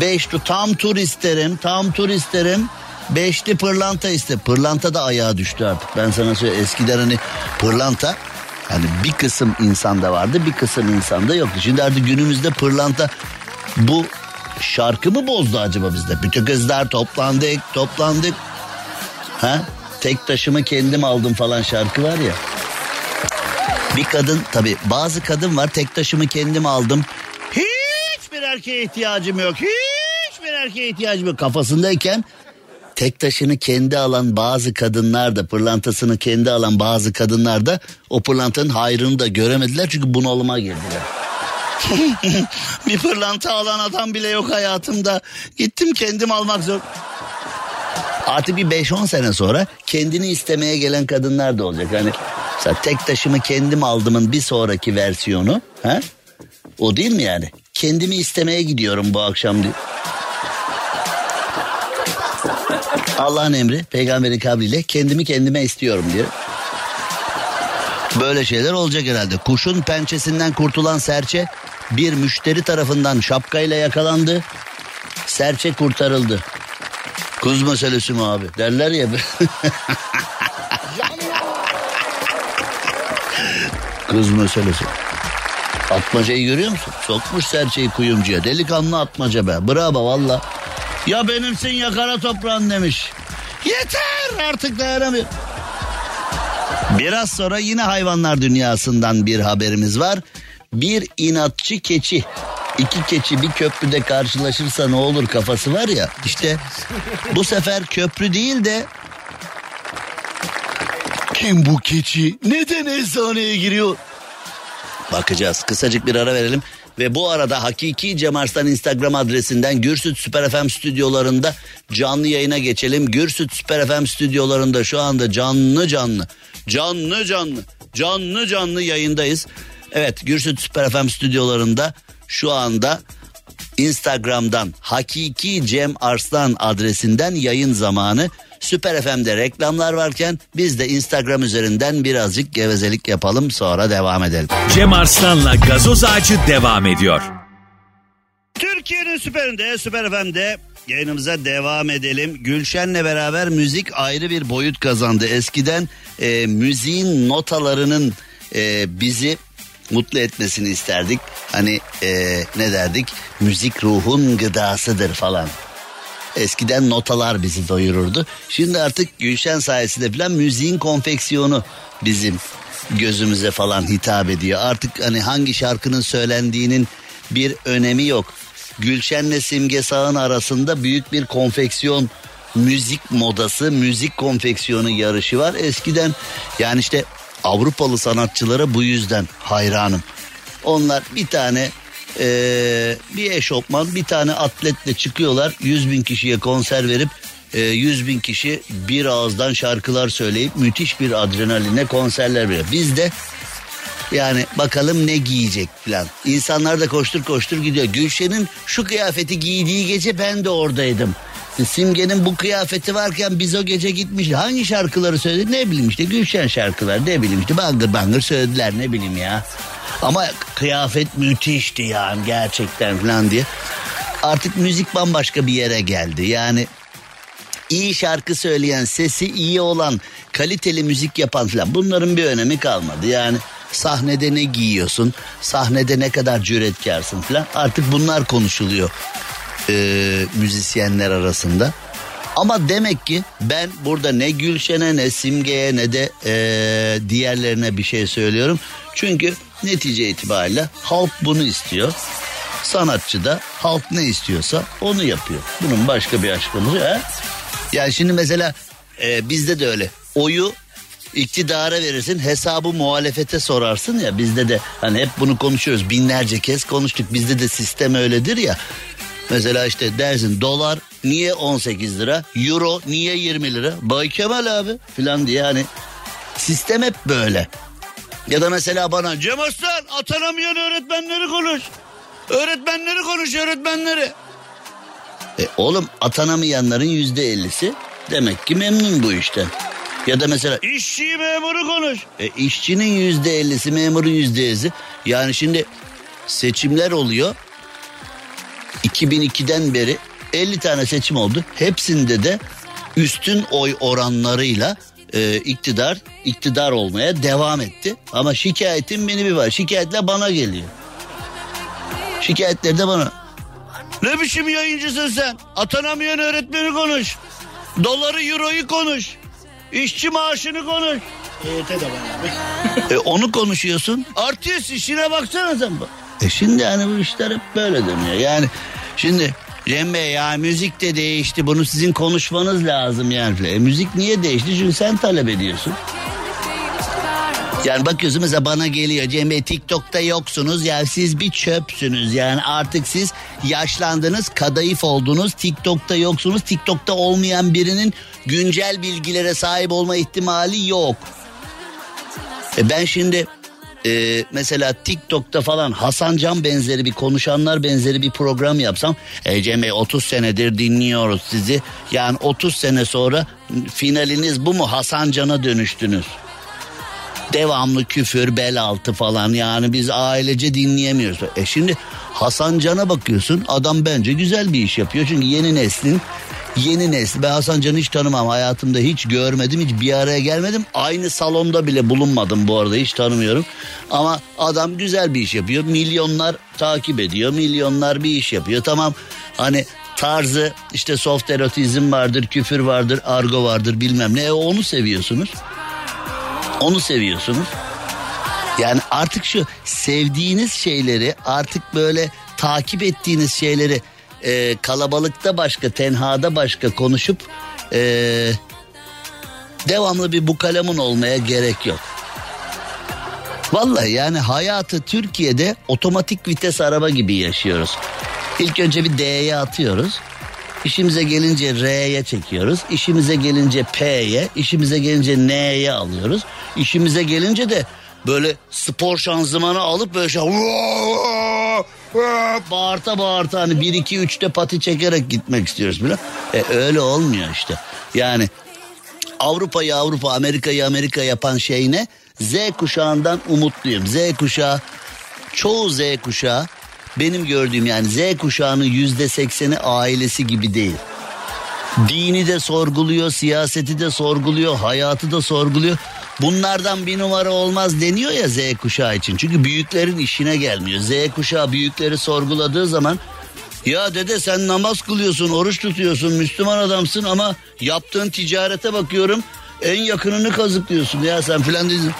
S3: beş tam tur isterim tam tur isterim. Beşli pırlanta iste. Pırlanta da ayağa düştü artık. Ben sana söyleyeyim. Eskiden hani pırlanta hani bir kısım insanda vardı bir kısım insanda yoktu. Şimdi artık günümüzde pırlanta bu şarkı mı bozdu acaba bizde? Bütün kızlar toplandık toplandık. Ha? Tek taşımı kendim aldım falan şarkı var ya. Bir kadın tabi bazı kadın var tek taşımı kendim aldım. Hiçbir erkeğe ihtiyacım yok. Hiçbir erkeğe ihtiyacım yok. Kafasındayken tek taşını kendi alan bazı kadınlar da pırlantasını kendi alan bazı kadınlar da o pırlantanın hayrını da göremediler çünkü bunalıma girdiler. bir pırlanta alan adam bile yok hayatımda. Gittim kendim almak zor. Artık bir 5-10 sene sonra kendini istemeye gelen kadınlar da olacak. Hani mesela tek taşımı kendim aldımın bir sonraki versiyonu. Ha? O değil mi yani? Kendimi istemeye gidiyorum bu akşam diyor. Allah'ın emri peygamberin kabriyle kendimi kendime istiyorum diyor. Böyle şeyler olacak herhalde. Kuşun pençesinden kurtulan serçe bir müşteri tarafından şapkayla yakalandı. Serçe kurtarıldı. Kuz meselesi mi abi? Derler ya. Kız meselesi. Atmacayı görüyor musun? Sokmuş serçeyi kuyumcuya. Delikanlı atmaca be. Bravo valla. Ya benimsin ya kara toprağın demiş. Yeter artık dayanamıyor. Biraz sonra yine hayvanlar dünyasından bir haberimiz var. Bir inatçı keçi. İki keçi bir köprüde karşılaşırsa ne olur kafası var ya. İşte bu sefer köprü değil de kim bu keçi? Neden eczaneye giriyor? Bakacağız. Kısacık bir ara verelim. Ve bu arada Hakiki Cem Arslan Instagram adresinden Gürsüt Süper FM stüdyolarında canlı yayına geçelim. Gürsüt Süper FM stüdyolarında şu anda canlı canlı, canlı canlı, canlı canlı yayındayız. Evet Gürsüt Süper FM stüdyolarında şu anda Instagram'dan Hakiki Cem Arslan adresinden yayın zamanı. Süper FM'de reklamlar varken biz de Instagram üzerinden birazcık gevezelik yapalım sonra devam edelim.
S2: Cem Arslan'la gazoz ağacı devam ediyor.
S3: Türkiye'nin süperinde, Süper FM'de yayınımıza devam edelim. Gülşen'le beraber müzik ayrı bir boyut kazandı. Eskiden e, müziğin notalarının e, bizi mutlu etmesini isterdik. Hani e, ne derdik? Müzik ruhun gıdasıdır falan. Eskiden notalar bizi doyururdu. Şimdi artık Gülşen sayesinde falan müziğin konfeksiyonu bizim gözümüze falan hitap ediyor. Artık hani hangi şarkının söylendiğinin bir önemi yok. Gülşen'le Simge Sağ'ın arasında büyük bir konfeksiyon müzik modası, müzik konfeksiyonu yarışı var. Eskiden yani işte Avrupalı sanatçılara bu yüzden hayranım. Onlar bir tane ee, bir eşofman bir tane atletle çıkıyorlar 100 bin kişiye konser verip e, 100 bin kişi bir ağızdan şarkılar söyleyip müthiş bir adrenaline konserler veriyor. Biz de yani bakalım ne giyecek falan. İnsanlar da koştur koştur gidiyor. Gülşen'in şu kıyafeti giydiği gece ben de oradaydım. Simge'nin bu kıyafeti varken biz o gece gitmiş. Hangi şarkıları söyledi ne bileyim işte Gülşen şarkılar ne bileyim işte bangır bangır söylediler ne bileyim ya. Ama kıyafet müthişti yani gerçekten falan diye. Artık müzik bambaşka bir yere geldi. Yani iyi şarkı söyleyen, sesi iyi olan, kaliteli müzik yapan falan bunların bir önemi kalmadı. Yani sahnede ne giyiyorsun, sahnede ne kadar cüretkarsın falan artık bunlar konuşuluyor e, müzisyenler arasında. Ama demek ki ben burada ne Gülşen'e ne Simge'ye ne de e, diğerlerine bir şey söylüyorum. Çünkü netice itibariyle halk bunu istiyor. Sanatçı da halk ne istiyorsa onu yapıyor. Bunun başka bir açıklaması yok. Yani şimdi mesela e, bizde de öyle. Oyu iktidara verirsin hesabı muhalefete sorarsın ya bizde de hani hep bunu konuşuyoruz binlerce kez konuştuk bizde de sistem öyledir ya. Mesela işte dersin dolar niye 18 lira euro niye 20 lira Bay Kemal abi filan diye hani sistem hep böyle. Ya da mesela bana Cem Aslan atanamayan öğretmenleri konuş. Öğretmenleri konuş öğretmenleri. E, oğlum atanamayanların yüzde ellisi demek ki memnun bu işten. Ya da mesela işçi memuru konuş. E, işçinin yüzde ellisi memurun yüzde ellisi. Yani şimdi seçimler oluyor. 2002'den beri 50 tane seçim oldu. Hepsinde de üstün oy oranlarıyla e, iktidar iktidar olmaya devam etti. Ama şikayetin beni bir var. Şikayetler bana geliyor. Şikayetler de bana. Ne biçim yayıncısın sen? Atanamayan öğretmeni konuş. Doları euroyu konuş. İşçi maaşını konuş.
S4: EYT de abi.
S3: E, onu konuşuyorsun. Artist işine baksana sen. E şimdi yani bu işler hep böyle dönüyor. Yani şimdi Cem Bey ya müzik de değişti. Bunu sizin konuşmanız lazım yani. E, müzik niye değişti? Çünkü sen talep ediyorsun. Yani bakıyorsun mesela bana geliyor Cem Bey TikTok'ta yoksunuz ya siz bir çöpsünüz yani artık siz yaşlandınız kadayıf oldunuz TikTok'ta yoksunuz TikTok'ta olmayan birinin güncel bilgilere sahip olma ihtimali yok. E ben şimdi e, mesela TikTok'ta falan Hasan Can benzeri bir konuşanlar benzeri bir program yapsam e, Cem Bey 30 senedir dinliyoruz sizi yani 30 sene sonra finaliniz bu mu Hasan Can'a dönüştünüz. Devamlı küfür, bel altı falan. Yani biz ailece dinleyemiyoruz. E şimdi Hasan Can'a bakıyorsun. Adam bence güzel bir iş yapıyor. Çünkü yeni neslin yeni nesli ben Hasan Can'ı hiç tanımam. Hayatımda hiç görmedim. Hiç bir araya gelmedim. Aynı salonda bile bulunmadım bu arada. Hiç tanımıyorum. Ama adam güzel bir iş yapıyor. Milyonlar takip ediyor. Milyonlar bir iş yapıyor. Tamam. Hani tarzı işte soft erotizm vardır küfür vardır argo vardır bilmem ne. E, onu seviyorsunuz. Onu seviyorsunuz. Yani artık şu sevdiğiniz şeyleri artık böyle takip ettiğiniz şeyleri e, kalabalıkta başka tenhada başka konuşup e, devamlı bir bukalemun olmaya gerek yok. Vallahi yani hayatı Türkiye'de otomatik vites araba gibi yaşıyoruz. İlk önce bir D'ye atıyoruz. İşimize gelince R'ye çekiyoruz. İşimize gelince P'ye, işimize gelince N'ye alıyoruz. İşimize gelince de böyle spor şanzımanı alıp böyle şey bağırta bağırta hani 1 2 3'te pati çekerek gitmek istiyoruz bile. E öyle olmuyor işte. Yani Avrupa'yı Avrupa, Amerika'yı Amerika yapan şey ne? Z kuşağından umutluyum. Z kuşağı çoğu Z kuşağı benim gördüğüm yani Z kuşağının yüzde sekseni ailesi gibi değil. Dini de sorguluyor, siyaseti de sorguluyor, hayatı da sorguluyor. Bunlardan bir numara olmaz deniyor ya Z kuşağı için. Çünkü büyüklerin işine gelmiyor. Z kuşağı büyükleri sorguladığı zaman ya dede sen namaz kılıyorsun, oruç tutuyorsun, Müslüman adamsın ama yaptığın ticarete bakıyorum en yakınını kazıklıyorsun ya sen filan dedin.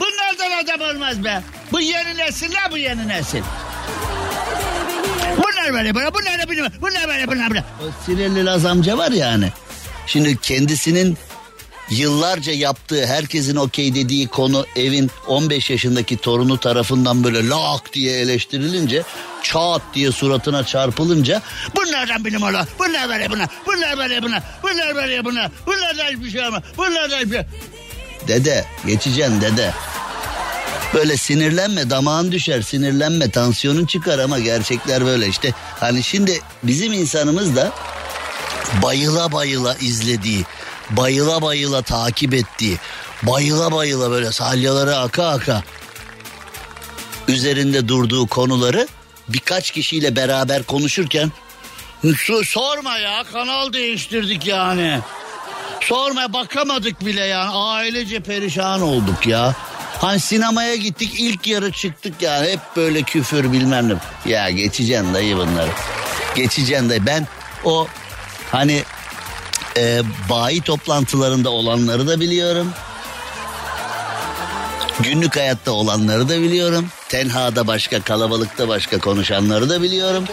S3: Bunlardan adam olmaz be. Bu yeni nesil la bu yeni nesil. Bunlar böyle böyle bunlar da böyle bunlar böyle bunlar böyle. O sinirli Laz amca var ya hani. Şimdi kendisinin yıllarca yaptığı herkesin okey dediği konu evin 15 yaşındaki torunu tarafından böyle lak diye eleştirilince çat diye suratına çarpılınca bunlardan bilim ola bunlar böyle bunlar bunlar böyle bunlar bunlar böyle bunlar bunlardan hiçbir şey olmaz bunlardan hiçbir şey Dede geçeceksin dede. Böyle sinirlenme damağın düşer sinirlenme tansiyonun çıkar ama gerçekler böyle işte. Hani şimdi bizim insanımız da bayıla bayıla izlediği, bayıla bayıla takip ettiği, bayıla bayıla böyle salyaları aka aka üzerinde durduğu konuları birkaç kişiyle beraber konuşurken "Su- sorma ya kanal değiştirdik yani. Sorma bakamadık bile yani ailece perişan olduk ya. Hani sinemaya gittik ilk yarı çıktık ya hep böyle küfür bilmem ne. Ya geçeceksin dayı bunları. Geçeceksin dayı. Ben o hani e, bayi toplantılarında olanları da biliyorum. Günlük hayatta olanları da biliyorum. Tenhada başka, kalabalıkta başka konuşanları da biliyorum.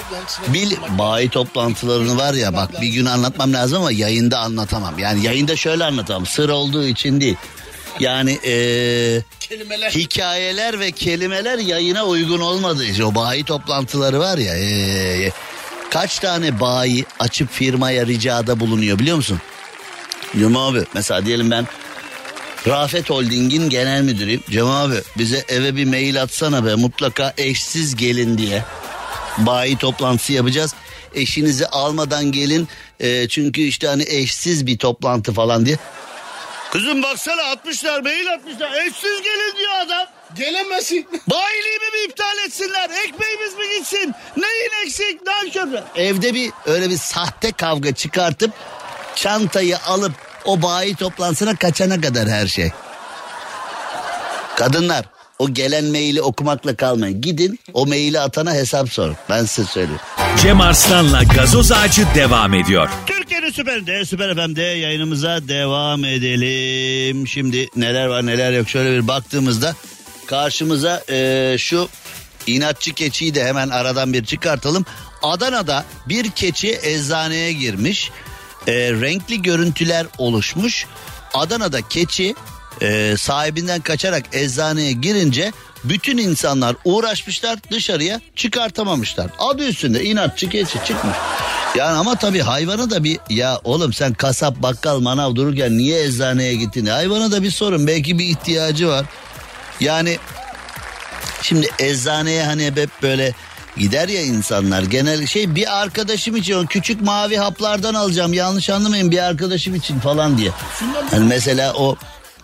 S3: Bil bayi toplantılarını var ya bak bir gün anlatmam lazım ama yayında anlatamam. Yani yayında şöyle anlatamam. Sır olduğu için değil. Yani ee,
S4: Kelimeler.
S3: hikayeler ve kelimeler yayına uygun olmadığı için o bayi toplantıları var ya ee, kaç tane bayi açıp firmaya ricada bulunuyor biliyor musun? Cem abi mesela diyelim ben Rafet Holding'in genel müdürüyüm. Cem abi bize eve bir mail atsana be mutlaka eşsiz gelin diye. Bayi toplantısı yapacağız. Eşinizi almadan gelin ee, çünkü işte hani eşsiz bir toplantı falan diye. Kızım baksana atmışlar mail atmışlar eşsiz gelin diyor adam.
S4: Gelemezsin.
S3: Bayiliğimi mi iptal etsinler? Ekmeğimiz mi gitsin? Neyin eksik? Nankör. Evde bir öyle bir sahte kavga çıkartıp çantayı alıp o bayi toplantısına kaçana kadar her şey. Kadınlar o gelen maili okumakla kalmayın. Gidin o maili atana hesap sorun. Ben size söyleyeyim.
S2: Cem Arslan'la gazoz ağacı devam ediyor.
S3: Türkiye'nin süperinde, süper FM'de yayınımıza devam edelim. Şimdi neler var neler yok şöyle bir baktığımızda karşımıza eee, şu inatçı keçiyi de hemen aradan bir çıkartalım. Adana'da bir keçi eczaneye girmiş. Eee, renkli görüntüler oluşmuş. Adana'da keçi eee, sahibinden kaçarak eczaneye girince bütün insanlar uğraşmışlar dışarıya çıkartamamışlar. Adı üstünde inatçı keçi çıkmış. Yani ama tabii hayvana da bir ya oğlum sen kasap bakkal manav dururken niye eczaneye gittin? Hayvana da bir sorun belki bir ihtiyacı var. Yani şimdi eczaneye hani hep böyle gider ya insanlar. Genel şey bir arkadaşım için o küçük mavi haplardan alacağım. Yanlış anlamayın bir arkadaşım için falan diye. Hani mesela o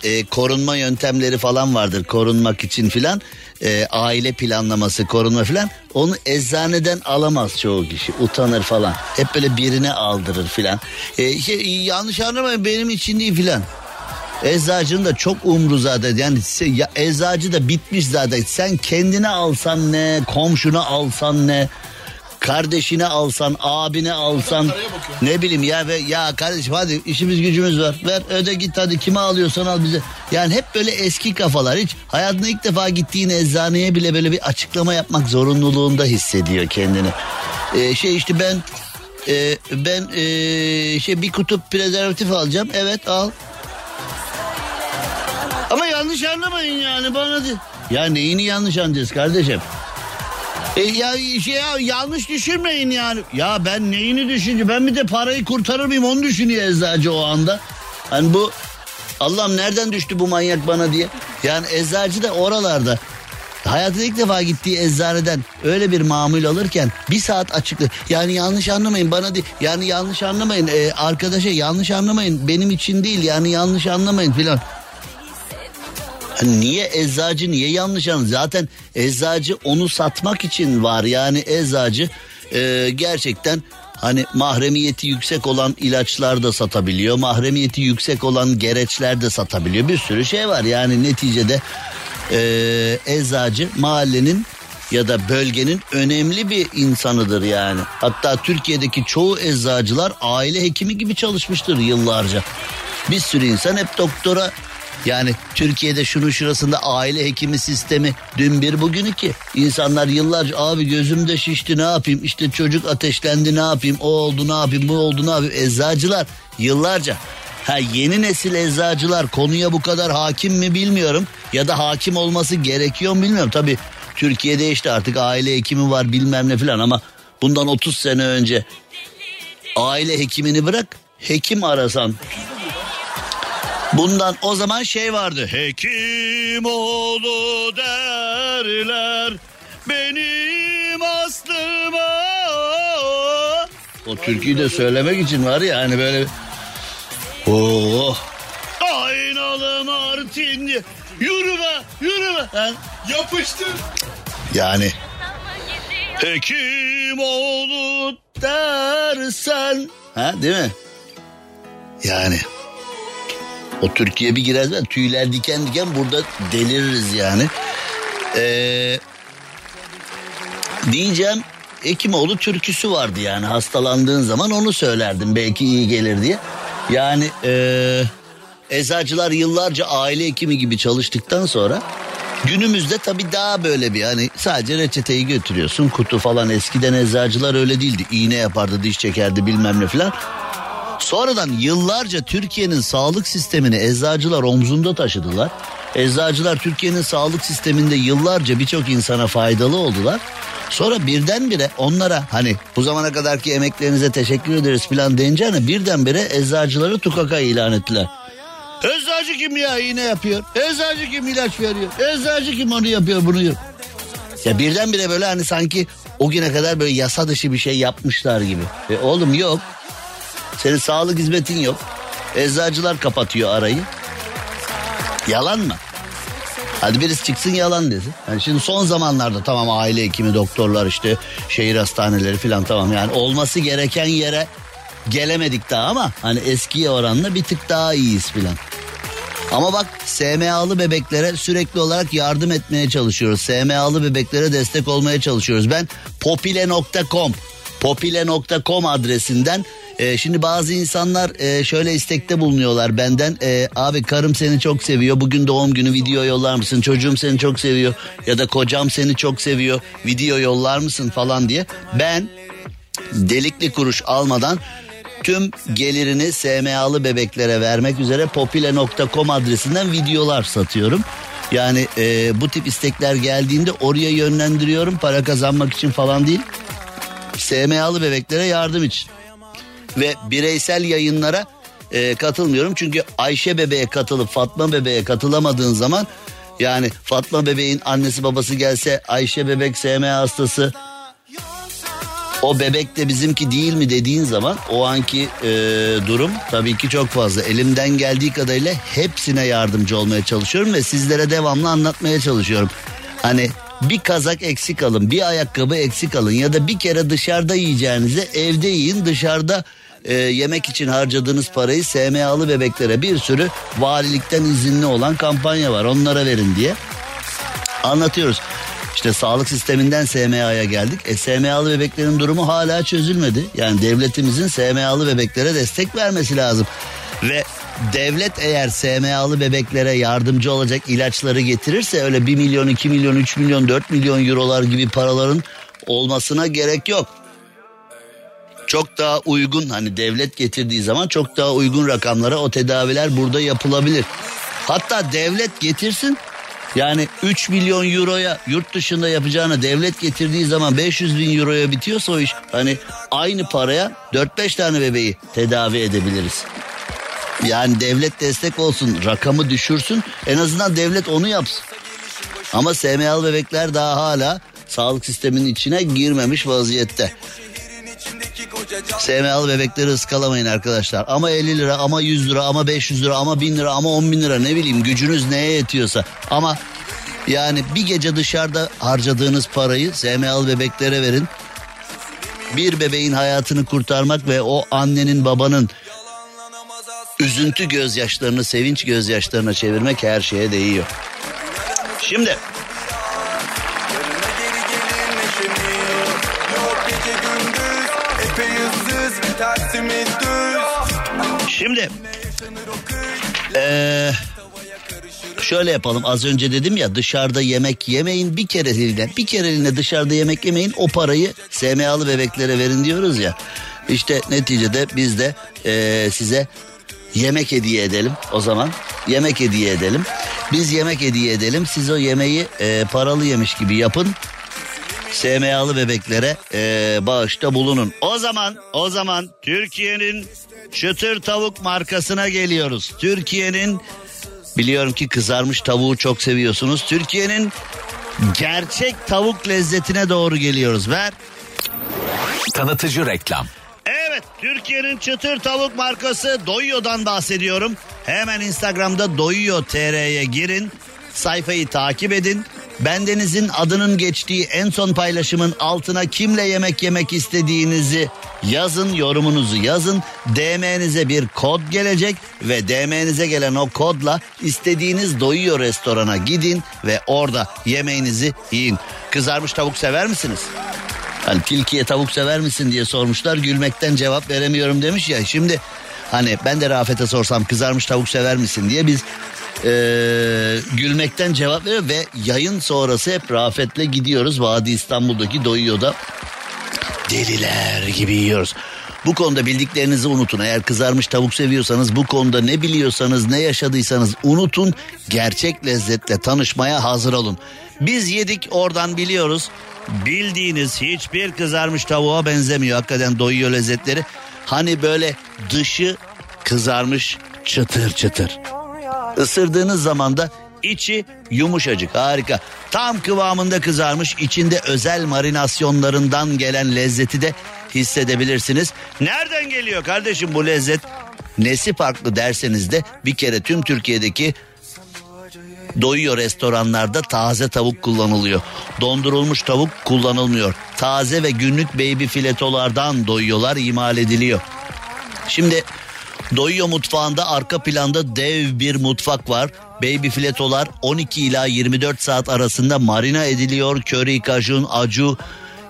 S3: e, korunma yöntemleri falan vardır korunmak için filan. E, aile planlaması korunma filan. Onu eczaneden alamaz çoğu kişi utanır falan. Hep böyle birine aldırır filan. E, şey, yanlış anlamayın benim için değil filan Eczacının da çok umru zaten. Yani ya, eczacı da bitmiş zaten. Sen kendine alsan ne komşuna alsan ne kardeşine alsan abine alsan ne bileyim ya ve ya kardeşim hadi işimiz gücümüz var. Ver öde git hadi. Kime alıyorsan al bize. Yani hep böyle eski kafalar. Hiç hayatında ilk defa gittiğin eczaneye bile böyle bir açıklama yapmak zorunluluğunda hissediyor kendini. Ee, şey işte ben e, ben e, şey bir kutup prezervatif alacağım. Evet al ama yanlış anlamayın yani bana de. Ya neyini yanlış anlayacağız kardeşim? E ya şey ya, yanlış düşünmeyin yani. Ya ben neyini düşünce ben bir de parayı kurtarır mıyım onu düşünüyor eczacı o anda. Hani bu Allah'ım nereden düştü bu manyak bana diye. Yani eczacı da oralarda hayatında ilk defa gittiği eczaneden öyle bir mamul alırken bir saat açıklı. Yani yanlış anlamayın bana değil. Yani yanlış anlamayın e, arkadaşa yanlış anlamayın benim için değil yani yanlış anlamayın filan. Hani niye eczacı niye yanlış anladın? Zaten eczacı onu satmak için var. Yani eczacı e, gerçekten hani mahremiyeti yüksek olan ilaçlar da satabiliyor. Mahremiyeti yüksek olan gereçler de satabiliyor. Bir sürü şey var. Yani neticede e, eczacı mahallenin ya da bölgenin önemli bir insanıdır yani. Hatta Türkiye'deki çoğu eczacılar aile hekimi gibi çalışmıştır yıllarca. Bir sürü insan hep doktora yani Türkiye'de şunun şurasında aile hekimi sistemi dün bir bugün iki. İnsanlar yıllarca abi gözümde şişti ne yapayım işte çocuk ateşlendi ne yapayım o oldu ne yapayım bu oldu ne yapayım. Eczacılar yıllarca Ha yeni nesil eczacılar konuya bu kadar hakim mi bilmiyorum ya da hakim olması gerekiyor mu bilmiyorum. Tabi Türkiye'de işte artık aile hekimi var bilmem ne falan ama bundan 30 sene önce aile hekimini bırak hekim arasan Bundan o zaman şey vardı. Hekim oğlu derler benim aslıma. O türküyü de söylemek için var ya hani böyle. Oh. Aynalı Martin diye. Yürüme yürüme. Ha?
S4: Yapıştır.
S3: Yani. Hekim oğlu dersen. Ha değil mi? Yani. O Türkiye bir gireriz ben tüyler diken diken burada deliririz yani. Ee, diyeceğim Ekimoğlu türküsü vardı yani hastalandığın zaman onu söylerdim belki iyi gelir diye. Yani ee, eczacılar yıllarca aile hekimi gibi çalıştıktan sonra Günümüzde tabii daha böyle bir hani sadece reçeteyi götürüyorsun kutu falan eskiden eczacılar öyle değildi. İğne yapardı diş çekerdi bilmem ne falan. Sonradan yıllarca Türkiye'nin sağlık sistemini eczacılar omzunda taşıdılar. Eczacılar Türkiye'nin sağlık sisteminde yıllarca birçok insana faydalı oldular. Sonra birdenbire onlara hani bu zamana kadarki emeklerinize teşekkür ederiz falan deyince hani birdenbire eczacıları tukaka ilan ettiler. Eczacı kim ya iğne yapıyor? Eczacı kim ilaç veriyor? Eczacı kim onu yapıyor bunu yapıyor? Ya birdenbire böyle hani sanki o güne kadar böyle yasa dışı bir şey yapmışlar gibi. E oğlum yok. Senin sağlık hizmetin yok. Eczacılar kapatıyor arayı. Yalan mı? Hadi birisi çıksın yalan dedi. Yani şimdi son zamanlarda tamam aile hekimi, doktorlar işte şehir hastaneleri falan tamam. Yani olması gereken yere gelemedik daha ama hani eskiye oranla bir tık daha iyiyiz filan. Ama bak SMA'lı bebeklere sürekli olarak yardım etmeye çalışıyoruz. SMA'lı bebeklere destek olmaya çalışıyoruz. Ben popile.com popile.com adresinden e, şimdi bazı insanlar e, şöyle istekte bulunuyorlar benden. E, abi karım seni çok seviyor. Bugün doğum günü video yollar mısın? Çocuğum seni çok seviyor. Ya da kocam seni çok seviyor. Video yollar mısın falan diye. Ben delikli kuruş almadan tüm gelirini SMA'lı bebeklere vermek üzere popile.com adresinden videolar satıyorum. Yani e, bu tip istekler geldiğinde oraya yönlendiriyorum para kazanmak için falan değil. SMA'lı bebeklere yardım için. Ve bireysel yayınlara e, katılmıyorum. Çünkü Ayşe bebeğe katılıp Fatma bebeğe katılamadığın zaman yani Fatma bebeğin annesi babası gelse Ayşe bebek SMA hastası o bebek de bizimki değil mi dediğin zaman o anki e, durum tabii ki çok fazla. Elimden geldiği kadarıyla hepsine yardımcı olmaya çalışıyorum ve sizlere devamlı anlatmaya çalışıyorum. Hani bir kazak eksik alın, bir ayakkabı eksik alın ya da bir kere dışarıda yiyeceğinize evde yiyin dışarıda e, yemek için harcadığınız parayı SMA'lı bebeklere bir sürü valilikten izinli olan kampanya var onlara verin diye anlatıyoruz. İşte sağlık sisteminden SMA'ya geldik. E, SMA'lı bebeklerin durumu hala çözülmedi. Yani devletimizin SMA'lı bebeklere destek vermesi lazım. Ve devlet eğer SMA'lı bebeklere yardımcı olacak ilaçları getirirse öyle 1 milyon, 2 milyon, 3 milyon, 4 milyon eurolar gibi paraların olmasına gerek yok. Çok daha uygun hani devlet getirdiği zaman çok daha uygun rakamlara o tedaviler burada yapılabilir. Hatta devlet getirsin yani 3 milyon euroya yurt dışında yapacağına devlet getirdiği zaman 500 bin euroya bitiyorsa o iş hani aynı paraya 4-5 tane bebeği tedavi edebiliriz. Yani devlet destek olsun rakamı düşürsün en azından devlet onu yapsın. Ama SMA'lı bebekler daha hala sağlık sisteminin içine girmemiş vaziyette. SMA'lı bebekleri ıskalamayın arkadaşlar. Ama 50 lira ama 100 lira ama 500 lira ama 1000 lira ama 10 bin lira ne bileyim gücünüz neye yetiyorsa. Ama yani bir gece dışarıda harcadığınız parayı SMA'lı bebeklere verin. Bir bebeğin hayatını kurtarmak ve o annenin babanın üzüntü gözyaşlarını sevinç gözyaşlarına çevirmek her şeye değiyor. Şimdi Şimdi ee, şöyle yapalım. Az önce dedim ya dışarıda yemek yemeyin bir kereliğine. Bir kereliğine dışarıda yemek yemeyin. O parayı SMA'lı bebeklere verin diyoruz ya. İşte neticede biz de ee, size yemek hediye edelim. O zaman yemek hediye edelim. Biz yemek hediye edelim. Siz o yemeği ee, paralı yemiş gibi yapın SMA'lı bebeklere ee, bağışta bulunun. O zaman o zaman Türkiye'nin çıtır tavuk markasına geliyoruz. Türkiye'nin biliyorum ki kızarmış tavuğu çok seviyorsunuz. Türkiye'nin gerçek tavuk lezzetine doğru geliyoruz. Ver.
S1: Tanıtıcı reklam.
S3: Evet Türkiye'nin çıtır tavuk markası Doyuyor'dan bahsediyorum. Hemen Instagram'da Doyuyor TR'ye girin. Sayfayı takip edin. Bendenizin adının geçtiği en son paylaşımın altına kimle yemek yemek istediğinizi yazın, yorumunuzu yazın. DM'nize bir kod gelecek ve DM'nize gelen o kodla istediğiniz doyuyor restorana gidin ve orada yemeğinizi yiyin. Kızarmış tavuk sever misiniz? Hani tilkiye tavuk sever misin diye sormuşlar. Gülmekten cevap veremiyorum demiş ya. Şimdi hani ben de Rafet'e sorsam kızarmış tavuk sever misin diye biz Ee, gülmekten cevap veriyor ve yayın sonrası hep Rafet'le gidiyoruz. Vadi İstanbul'daki Doyuyor'da deliler gibi yiyoruz. Bu konuda bildiklerinizi unutun. Eğer kızarmış tavuk seviyorsanız bu konuda ne biliyorsanız ne yaşadıysanız unutun. Gerçek lezzetle tanışmaya hazır olun. Biz yedik oradan biliyoruz. Bildiğiniz hiçbir kızarmış tavuğa benzemiyor. Hakikaten doyuyor lezzetleri. Hani böyle dışı kızarmış çıtır çıtır. Isırdığınız zaman da içi yumuşacık harika. Tam kıvamında kızarmış içinde özel marinasyonlarından gelen lezzeti de hissedebilirsiniz. Nereden geliyor kardeşim bu lezzet? Nesi farklı derseniz de bir kere tüm Türkiye'deki doyuyor restoranlarda taze tavuk kullanılıyor. Dondurulmuş tavuk kullanılmıyor. Taze ve günlük baby filetolardan doyuyorlar imal ediliyor. Şimdi Doyuyor mutfağında arka planda dev bir mutfak var. Baby filetolar 12 ila 24 saat arasında marina ediliyor. Köri, kajun, acu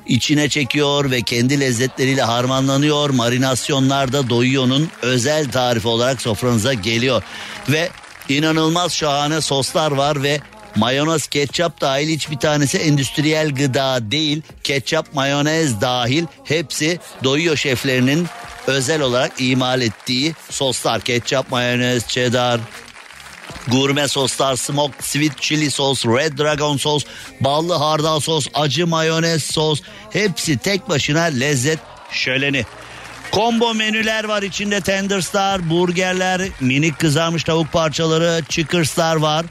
S3: içine çekiyor ve kendi lezzetleriyle harmanlanıyor. Marinasyonlar da Doyuyor'un özel tarifi olarak sofranıza geliyor. Ve inanılmaz şahane soslar var ve mayonez, ketçap dahil hiçbir tanesi endüstriyel gıda değil. Ketçap, mayonez dahil hepsi Doyuyor şeflerinin özel olarak imal ettiği soslar. Ketçap, mayonez, cheddar, gurme soslar, smoked sweet chili sos, red dragon sos, ballı hardal sos, acı mayonez sos hepsi tek başına lezzet şöleni. Combo menüler var içinde tenderslar, burgerler, minik kızarmış tavuk parçaları, chickerslar var.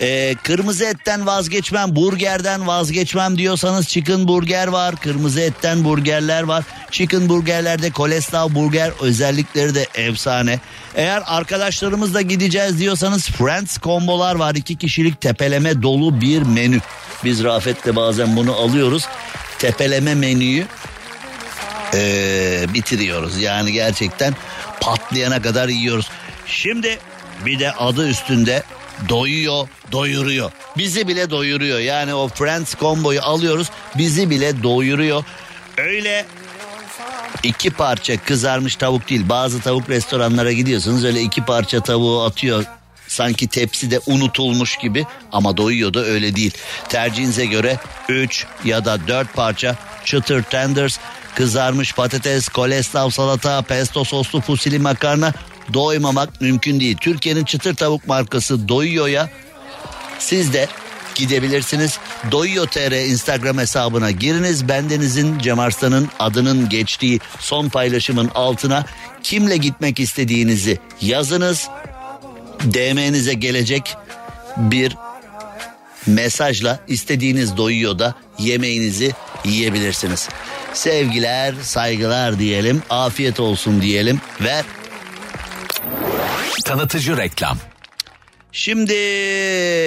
S3: Ee, kırmızı etten vazgeçmem, burgerden vazgeçmem diyorsanız chicken burger var. Kırmızı etten burgerler var. Chicken burgerlerde kolesterol burger özellikleri de efsane. Eğer arkadaşlarımızla gideceğiz diyorsanız Friends kombolar var. iki kişilik tepeleme dolu bir menü. Biz Rafet'le bazen bunu alıyoruz. Tepeleme menüyü ee, bitiriyoruz. Yani gerçekten patlayana kadar yiyoruz. Şimdi bir de adı üstünde doyuyor, doyuruyor. Bizi bile doyuruyor. Yani o Friends komboyu alıyoruz, bizi bile doyuruyor. Öyle iki parça kızarmış tavuk değil. Bazı tavuk restoranlara gidiyorsunuz öyle iki parça tavuğu atıyor sanki tepside unutulmuş gibi ama doyuyor da öyle değil. Tercihinize göre 3 ya da 4 parça çıtır tenders, kızarmış patates, koleslav salata, pesto soslu fusili makarna doymamak mümkün değil. Türkiye'nin çıtır tavuk markası Doyuyor'ya siz de gidebilirsiniz. Doyuyor TR Instagram hesabına giriniz. Bendenizin Cem Arslan'ın adının geçtiği son paylaşımın altına kimle gitmek istediğinizi yazınız. DM'nize gelecek bir mesajla istediğiniz doyuyor da yemeğinizi yiyebilirsiniz. Sevgiler, saygılar diyelim, afiyet olsun diyelim ve
S1: Tanıtıcı reklam.
S3: Şimdi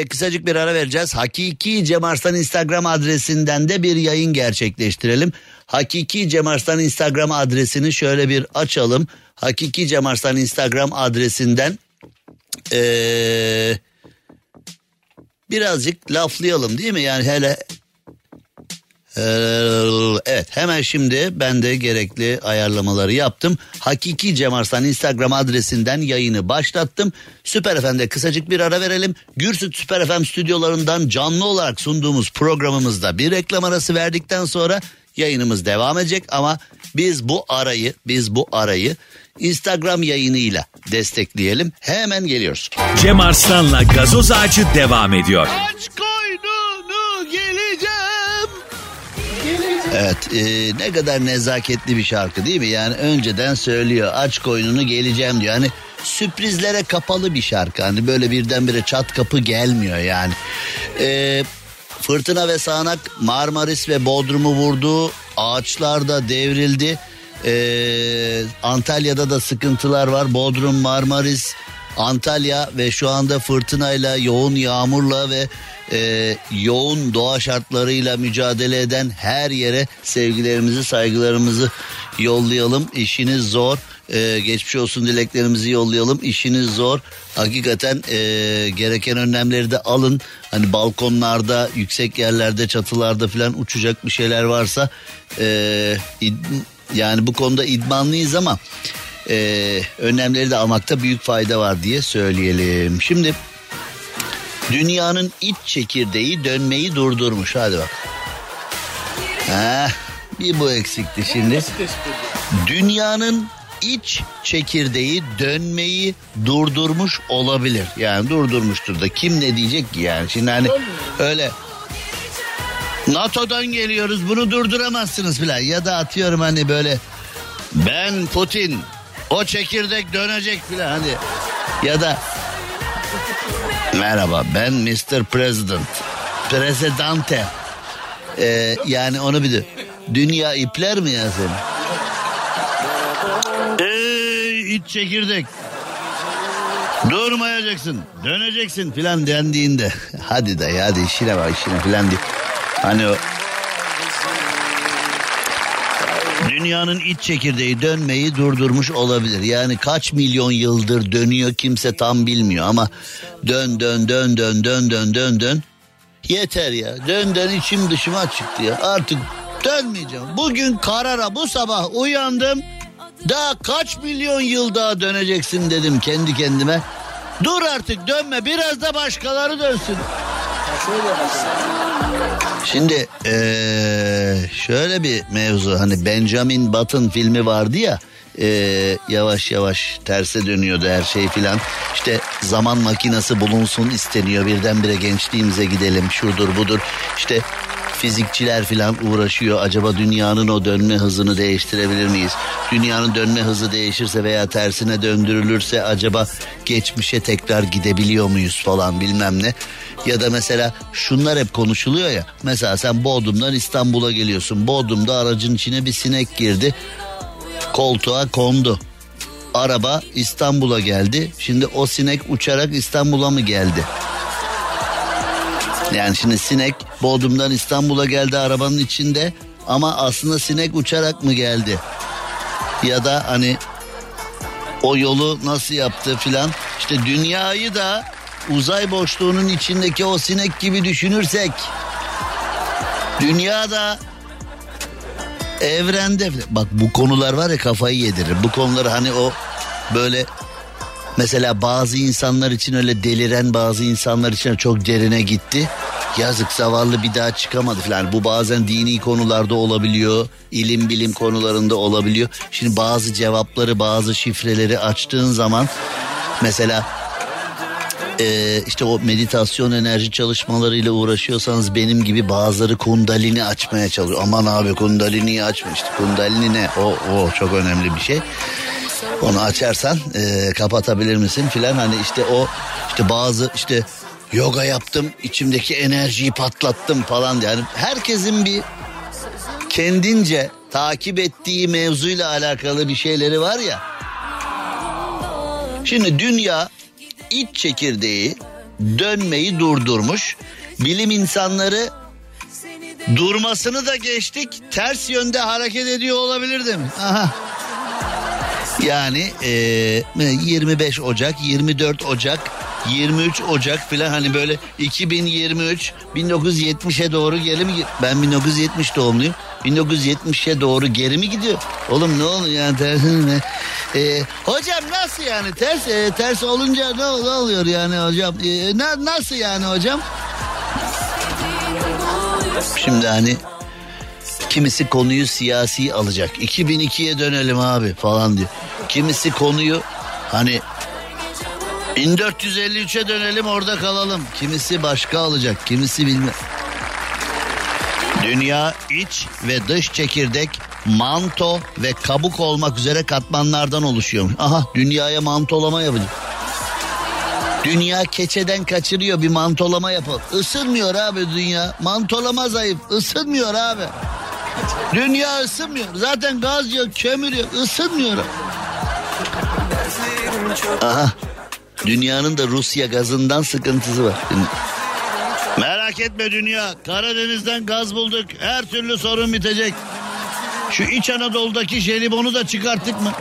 S3: kısacık bir ara vereceğiz. Hakiki Cem Arslan Instagram adresinden de bir yayın gerçekleştirelim. Hakiki Cem Arslan Instagram adresini şöyle bir açalım. Hakiki Cem Arslan Instagram adresinden ee, birazcık laflayalım değil mi? Yani hele evet hemen şimdi ben de gerekli ayarlamaları yaptım. Hakiki Cem Arslan Instagram adresinden yayını başlattım. Süper FM'de kısacık bir ara verelim. Gürsüt Süper FM stüdyolarından canlı olarak sunduğumuz programımızda bir reklam arası verdikten sonra yayınımız devam edecek ama biz bu arayı biz bu arayı Instagram yayınıyla destekleyelim. Hemen geliyoruz.
S2: Cem Arslan'la gazoz ağacı devam ediyor.
S4: Aç
S3: Evet e, ne kadar nezaketli bir şarkı değil mi? Yani önceden söylüyor aç koynunu geleceğim diyor. Hani sürprizlere kapalı bir şarkı. Hani böyle birdenbire çat kapı gelmiyor yani. E, fırtına ve sağanak Marmaris ve Bodrum'u vurdu. Ağaçlar da devrildi. E, Antalya'da da sıkıntılar var. Bodrum, Marmaris, Antalya ve şu anda fırtınayla, yoğun yağmurla ve e, yoğun doğa şartlarıyla mücadele eden her yere sevgilerimizi, saygılarımızı yollayalım. İşiniz zor. E, geçmiş olsun dileklerimizi yollayalım. İşiniz zor. Hakikaten e, gereken önlemleri de alın. Hani balkonlarda, yüksek yerlerde, çatılarda falan uçacak bir şeyler varsa e, yani bu konuda idmanlıyız ama e, önlemleri de almakta büyük fayda var diye söyleyelim. Şimdi Dünyanın iç çekirdeği dönmeyi durdurmuş. Hadi bak. Heh, bir bu eksikti şimdi. Dünyanın iç çekirdeği dönmeyi durdurmuş olabilir. Yani durdurmuştur da kim ne diyecek ki yani. Şimdi hani öyle NATO'dan geliyoruz bunu durduramazsınız filan. Ya da atıyorum hani böyle ben Putin o çekirdek dönecek filan hani. Ya da merhaba ben Mr. President. Presidente. Ee, yani onu bir de dünya ipler mi ya seni? Ey iç çekirdek. Durmayacaksın, döneceksin filan dendiğinde. Hadi da hadi işine bak işine filan diye. Hani o Dünyanın iç çekirdeği dönmeyi durdurmuş olabilir. Yani kaç milyon yıldır dönüyor kimse tam bilmiyor ama dön dön dön dön dön dön dön dön. Yeter ya. Dön dön içim dışıma çıktı ya. Artık dönmeyeceğim. Bugün karara bu sabah uyandım. Daha kaç milyon yıl daha döneceksin dedim kendi kendime. Dur artık dönme biraz da başkaları dönsün. Şimdi ee, şöyle bir mevzu hani Benjamin Button filmi vardı ya ee, yavaş yavaş terse dönüyordu her şey filan. İşte zaman makinesi bulunsun isteniyor birdenbire gençliğimize gidelim şudur budur. İşte fizikçiler filan uğraşıyor. Acaba dünyanın o dönme hızını değiştirebilir miyiz? Dünyanın dönme hızı değişirse veya tersine döndürülürse acaba geçmişe tekrar gidebiliyor muyuz falan bilmem ne. Ya da mesela şunlar hep konuşuluyor ya. Mesela sen Bodrum'dan İstanbul'a geliyorsun. Bodrum'da aracın içine bir sinek girdi. Koltuğa kondu. Araba İstanbul'a geldi. Şimdi o sinek uçarak İstanbul'a mı geldi? Yani şimdi sinek Bodrum'dan İstanbul'a geldi arabanın içinde ama aslında sinek uçarak mı geldi? Ya da hani o yolu nasıl yaptı filan. İşte dünyayı da uzay boşluğunun içindeki o sinek gibi düşünürsek dünya da evrende bak bu konular var ya kafayı yedirir. Bu konuları hani o böyle Mesela bazı insanlar için öyle deliren bazı insanlar için çok derine gitti. Yazık zavallı bir daha çıkamadı falan. Bu bazen dini konularda olabiliyor. ilim bilim konularında olabiliyor. Şimdi bazı cevapları bazı şifreleri açtığın zaman mesela e, işte o meditasyon enerji çalışmalarıyla uğraşıyorsanız benim gibi bazıları kundalini açmaya çalışıyor. Aman abi kundaliniyi açma işte kundalini ne o, o çok önemli bir şey. Onu açarsan e, kapatabilir misin filan hani işte o işte bazı işte yoga yaptım içimdeki enerjiyi patlattım falan yani herkesin bir kendince takip ettiği mevzuyla alakalı bir şeyleri var ya. Şimdi dünya iç çekirdeği dönmeyi durdurmuş. Bilim insanları durmasını da geçtik. Ters yönde hareket ediyor olabilir değil mi? Aha. Yani e, 25 Ocak, 24 Ocak, 23 Ocak filan hani böyle 2023 1970'e doğru geri mi ben 1970 doğumluyum 1970'e doğru geri mi gidiyor? Oğlum ne oluyor yani tersine ne ee, hocam nasıl yani ters e, ters olunca ne, ne oluyor yani hocam? E, na, nasıl yani hocam? Şimdi hani kimisi konuyu siyasi alacak 2002'ye dönelim abi falan diyor kimisi konuyu hani 1453'e dönelim orada kalalım. Kimisi başka alacak, kimisi bilmem. Dünya iç ve dış çekirdek manto ve kabuk olmak üzere katmanlardan oluşuyor. Aha dünyaya mantolama yapacak. Dünya keçeden kaçırıyor bir mantolama yapalım. Isınmıyor abi dünya. Mantolama zayıf. Isınmıyor abi. Dünya ısınmıyor. Zaten gaz yok, kömür yok. Isınmıyor. Aha Dünyanın da Rusya gazından sıkıntısı var. Merak etme dünya. Karadeniz'den gaz bulduk. Her türlü sorun bitecek. Şu İç Anadolu'daki jelibonu da çıkarttık mı?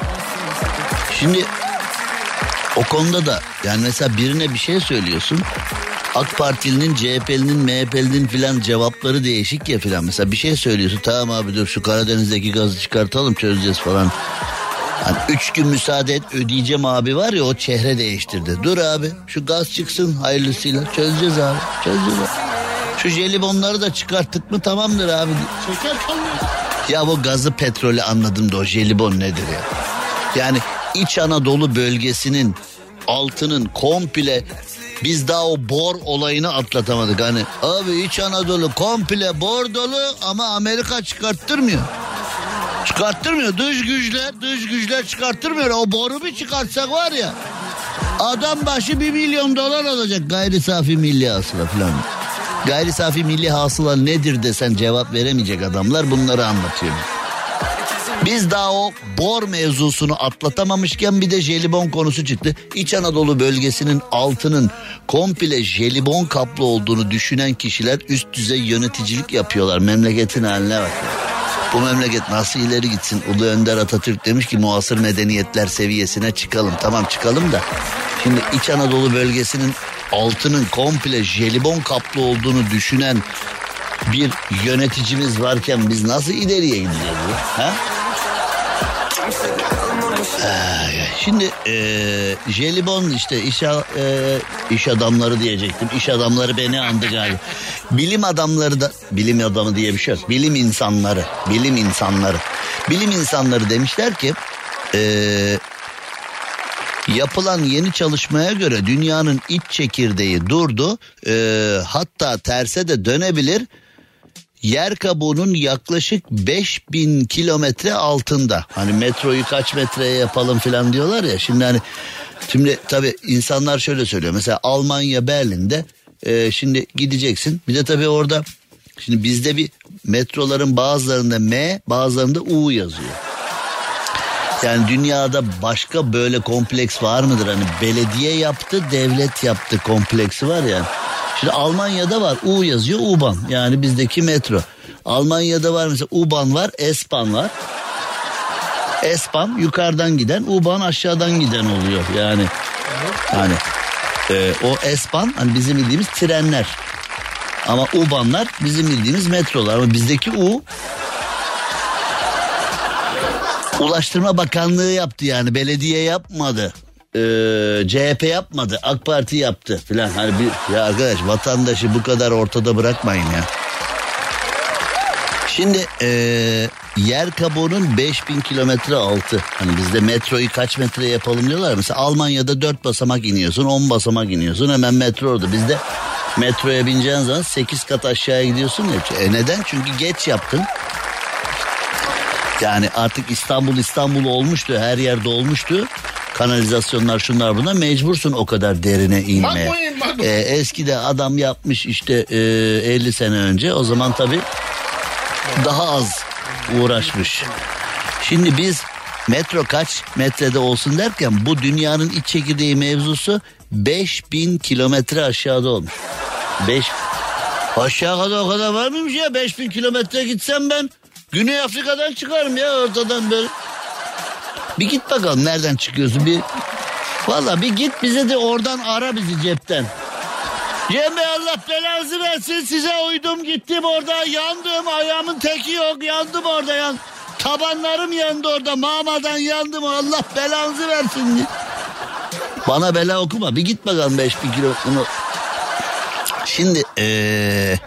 S3: Şimdi o konuda da yani mesela birine bir şey söylüyorsun. AK Partili'nin, CHP'linin, MHP'linin filan cevapları değişik ya filan. Mesela bir şey söylüyorsun. Tamam abi dur şu Karadeniz'deki gazı çıkartalım çözeceğiz falan. Hani üç gün müsaade et ödeyeceğim abi var ya o çehre değiştirdi. Dur abi şu gaz çıksın hayırlısıyla çözeceğiz abi çözeceğiz abi. Şu jelibonları da çıkarttık mı tamamdır abi.
S4: Şeker kalmıyor.
S3: Ya bu gazı petrolü anladım da o jelibon nedir ya? Yani İç Anadolu bölgesinin altının komple biz daha o bor olayını atlatamadık. Hani abi İç Anadolu komple bor dolu ama Amerika çıkarttırmıyor. Çıkarttırmıyor. Dış güçler, dış güçler çıkarttırmıyor. O boru bir çıkartsak var ya. Adam başı bir milyon dolar alacak gayri safi milli hasıla falan. Gayri safi milli hasıla nedir desen cevap veremeyecek adamlar bunları anlatıyor. Biz daha o bor mevzusunu atlatamamışken bir de jelibon konusu çıktı. İç Anadolu bölgesinin altının komple jelibon kaplı olduğunu düşünen kişiler üst düzey yöneticilik yapıyorlar. Memleketin haline bak. Bu memleket nasıl ileri gitsin? Ulu Önder Atatürk demiş ki muasır medeniyetler seviyesine çıkalım. Tamam çıkalım da. Şimdi İç Anadolu bölgesinin altının komple jelibon kaplı olduğunu düşünen bir yöneticimiz varken biz nasıl ileriye ya? Ha? Ay, Şimdi e, jelibon işte iş, e, iş adamları diyecektim. İş adamları beni andı galiba. Bilim adamları da bilim adamı diye bir şey yok. Bilim insanları, bilim insanları. Bilim insanları demişler ki e, yapılan yeni çalışmaya göre dünyanın iç çekirdeği durdu. E, hatta terse de dönebilir yer kabuğunun yaklaşık 5000 kilometre altında. Hani metroyu kaç metreye yapalım falan diyorlar ya. Şimdi hani şimdi tabii insanlar şöyle söylüyor. Mesela Almanya Berlin'de e, şimdi gideceksin. Bir de tabii orada şimdi bizde bir metroların bazılarında M bazılarında U yazıyor. Yani dünyada başka böyle kompleks var mıdır? Hani belediye yaptı, devlet yaptı kompleksi var ya. Şimdi Almanya'da var U yazıyor U-Bahn. Yani bizdeki metro. Almanya'da var mesela U-Bahn var, S-Bahn var. S-Bahn yukarıdan giden, U-Bahn aşağıdan giden oluyor. Yani hani e, o S-Bahn hani bizim bildiğimiz trenler. Ama U-Bahn'lar bizim bildiğimiz metrolar. Ama bizdeki U Ulaştırma Bakanlığı yaptı yani belediye yapmadı. Ee, CHP yapmadı AK Parti yaptı filan. Hani bir, ya arkadaş vatandaşı bu kadar ortada bırakmayın ya. Şimdi ee, yer kabuğunun 5000 kilometre altı. Hani bizde metroyu kaç metre yapalım diyorlar. Mesela Almanya'da 4 basamak iniyorsun 10 basamak iniyorsun hemen metro orada. Bizde metroya bineceğin zaman 8 kat aşağıya gidiyorsun ya. E neden? Çünkü geç yaptın. Yani artık İstanbul İstanbul olmuştu. Her yerde olmuştu. Kanalizasyonlar şunlar buna mecbursun o kadar derine inmeye.
S4: Bakmayın, bakmayın.
S3: Ee, eskide adam yapmış işte e, 50 sene önce. O zaman tabii daha az uğraşmış. Şimdi biz metro kaç metrede olsun derken bu dünyanın iç çekirdeği mevzusu 5000 kilometre aşağıda olmuş. 5 Aşağı kadar o kadar var mıymış ya 5000 kilometre gitsem ben Güney Afrika'dan çıkarım ya ortadan böyle. Bir git bakalım nereden çıkıyorsun bir. Valla bir git bize de oradan ara bizi cepten. Cem Bey Allah belanızı versin size uydum gittim orada yandım ayağımın teki yok yandım orada yan. Tabanlarım yandı orada mamadan yandım Allah belanızı versin. Bana bela okuma bir git bakalım 5000 kilo. Bunu... Şimdi eee...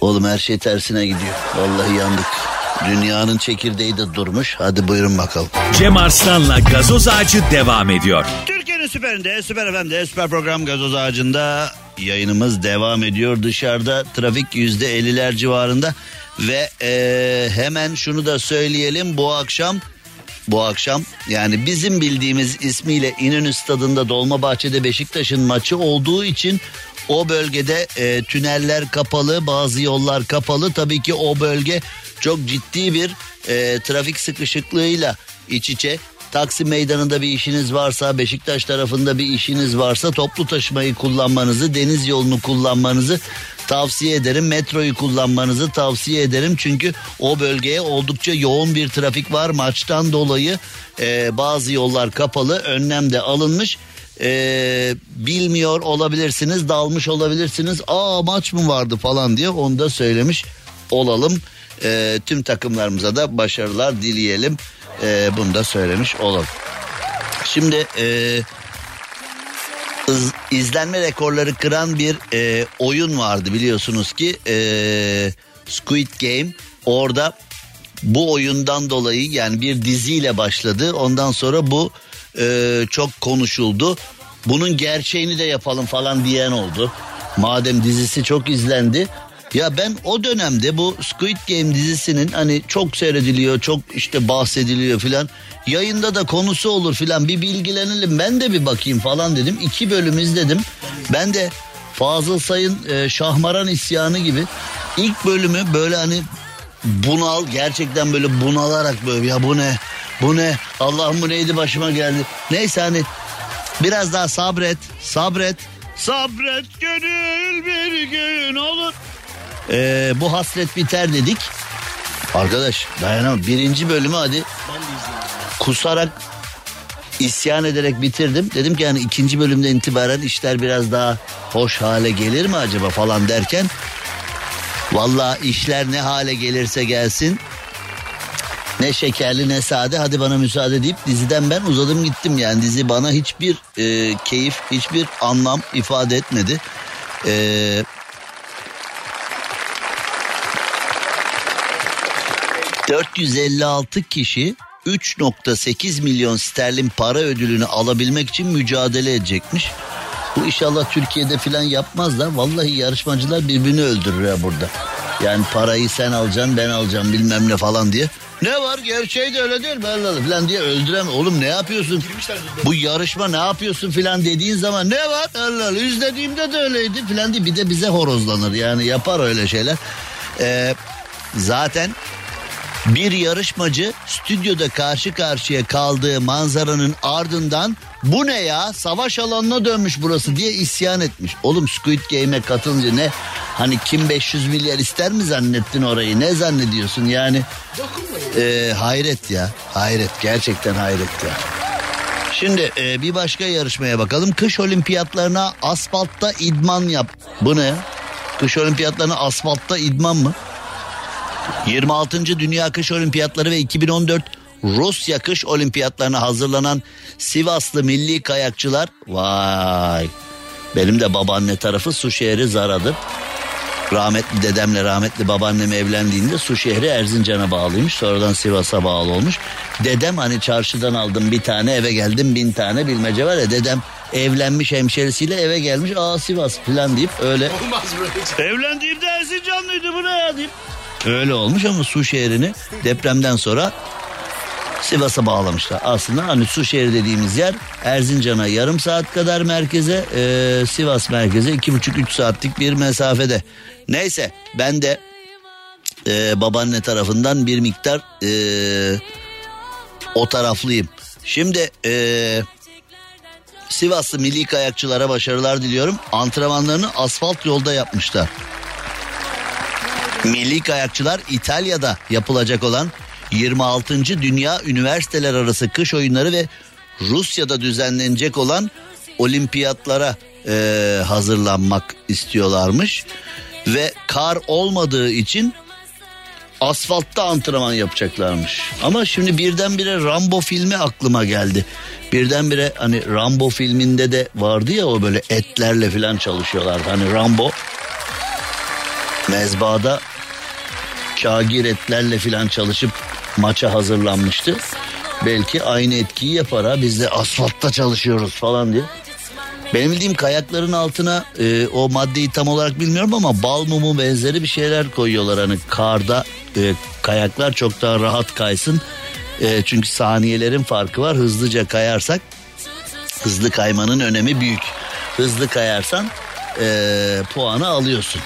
S3: Oğlum her şey tersine gidiyor. Vallahi yandık. Dünyanın çekirdeği de durmuş. Hadi buyurun bakalım.
S2: Cem Arslan'la gazoz ağacı devam ediyor.
S3: Türkiye'nin süperinde, süper FM'de, süper program gazoz ağacında yayınımız devam ediyor. Dışarıda trafik yüzde elliler civarında ve eee, hemen şunu da söyleyelim bu akşam bu akşam yani bizim bildiğimiz ismiyle İnönü Stadında Dolmabahçe'de Beşiktaş'ın maçı olduğu için o bölgede e, tüneller kapalı bazı yollar kapalı tabii ki o bölge çok ciddi bir e, trafik sıkışıklığıyla iç içe Taksim meydanında bir işiniz varsa Beşiktaş tarafında bir işiniz varsa toplu taşımayı kullanmanızı deniz yolunu kullanmanızı tavsiye ederim. Metroyu kullanmanızı tavsiye ederim. Çünkü o bölgeye oldukça yoğun bir trafik var. Maçtan dolayı e, bazı yollar kapalı önlem de alınmış. E, bilmiyor olabilirsiniz dalmış olabilirsiniz. Aa maç mı vardı falan diye onu da söylemiş olalım. E, tüm takımlarımıza da başarılar dileyelim. Ee, bunu da söylemiş olalım. Şimdi e, iz- izlenme rekorları kıran bir e, oyun vardı biliyorsunuz ki e, Squid Game. Orada bu oyundan dolayı yani bir diziyle başladı. Ondan sonra bu e, çok konuşuldu. Bunun gerçeğini de yapalım falan diyen oldu. Madem dizisi çok izlendi. Ya ben o dönemde bu Squid Game dizisinin hani çok seyrediliyor, çok işte bahsediliyor filan. Yayında da konusu olur filan bir bilgilenelim ben de bir bakayım falan dedim. İki bölüm izledim. Ben de Fazıl Say'ın e, Şahmaran isyanı gibi ilk bölümü böyle hani bunal gerçekten böyle bunalarak böyle ya bu ne bu ne Allah'ım bu neydi başıma geldi. Neyse hani biraz daha sabret sabret
S4: Sabret gönül bir gün olur.
S3: Ee, bu hasret biter dedik. Arkadaş dayanamam. Birinci bölümü hadi kusarak isyan ederek bitirdim. Dedim ki yani ikinci bölümden itibaren işler biraz daha hoş hale gelir mi acaba falan derken Valla işler ne hale gelirse gelsin ne şekerli ne sade hadi bana müsaade deyip diziden ben uzadım gittim yani dizi bana hiçbir e, keyif hiçbir anlam ifade etmedi. Eee 456 kişi 3.8 milyon sterlin para ödülünü alabilmek için mücadele edecekmiş. Bu inşallah Türkiye'de filan yapmazlar. Vallahi yarışmacılar birbirini öldürür ya burada. Yani parayı sen alacaksın ben alacağım bilmem ne falan diye. Ne var gerçeği de öyle değil mi Allah filan diye öldürem. Oğlum ne yapıyorsun? Bu yarışma ne yapıyorsun filan dediğin zaman ne var Allah izlediğimde de öyleydi filan diye bir de bize horozlanır. Yani yapar öyle şeyler. Ee, zaten bir yarışmacı stüdyoda karşı karşıya kaldığı manzaranın ardından bu ne ya savaş alanına dönmüş burası diye isyan etmiş. Oğlum Squid Game'e katılınca ne hani kim 500 milyar ister mi zannettin orayı ne zannediyorsun yani Ee, hayret ya hayret gerçekten hayret ya. Şimdi e, bir başka yarışmaya bakalım. Kış olimpiyatlarına asfaltta idman yap. Bu ne? Kış olimpiyatlarına asfaltta idman mı? 26. Dünya Kış Olimpiyatları ve 2014 Rusya Kış Olimpiyatlarına hazırlanan Sivaslı milli kayakçılar vay benim de babaanne tarafı su şehri Zara'dır. Rahmetli dedemle rahmetli babaannem evlendiğinde su şehri Erzincan'a bağlıymış. Sonradan Sivas'a bağlı olmuş. Dedem hani çarşıdan aldım bir tane eve geldim bin tane bilmece var ya dedem evlenmiş hemşerisiyle eve gelmiş aa Sivas falan deyip öyle
S4: Evlendiğimde Erzincanlıydı bu ne ya deyip.
S3: Öyle olmuş ama su şehrini depremden sonra Sivas'a bağlamışlar. Aslında hani su şehri dediğimiz yer Erzincan'a yarım saat kadar merkeze, e, Sivas merkeze iki buçuk üç saatlik bir mesafede. Neyse ben de e, babaanne tarafından bir miktar e, o taraflıyım. Şimdi e, Sivaslı milli kayakçılara başarılar diliyorum. Antrenmanlarını asfalt yolda yapmışlar. Milli kayakçılar İtalya'da yapılacak olan 26. Dünya Üniversiteler Arası Kış Oyunları ve Rusya'da düzenlenecek olan olimpiyatlara e, hazırlanmak istiyorlarmış. Ve kar olmadığı için asfaltta antrenman yapacaklarmış. Ama şimdi birdenbire Rambo filmi aklıma geldi. Birdenbire hani Rambo filminde de vardı ya o böyle etlerle falan çalışıyorlardı. Hani Rambo mezbada kagir etlerle falan çalışıp maça hazırlanmıştı. Belki aynı etkiyi yapar ha biz de asfaltta çalışıyoruz falan diye. Benim bildiğim kayakların altına e, o maddeyi tam olarak bilmiyorum ama bal mumu benzeri bir şeyler koyuyorlar. Hani karda e, kayaklar çok daha rahat kaysın. E, çünkü saniyelerin farkı var. Hızlıca kayarsak hızlı kaymanın önemi büyük. Hızlı kayarsan e, puanı alıyorsun.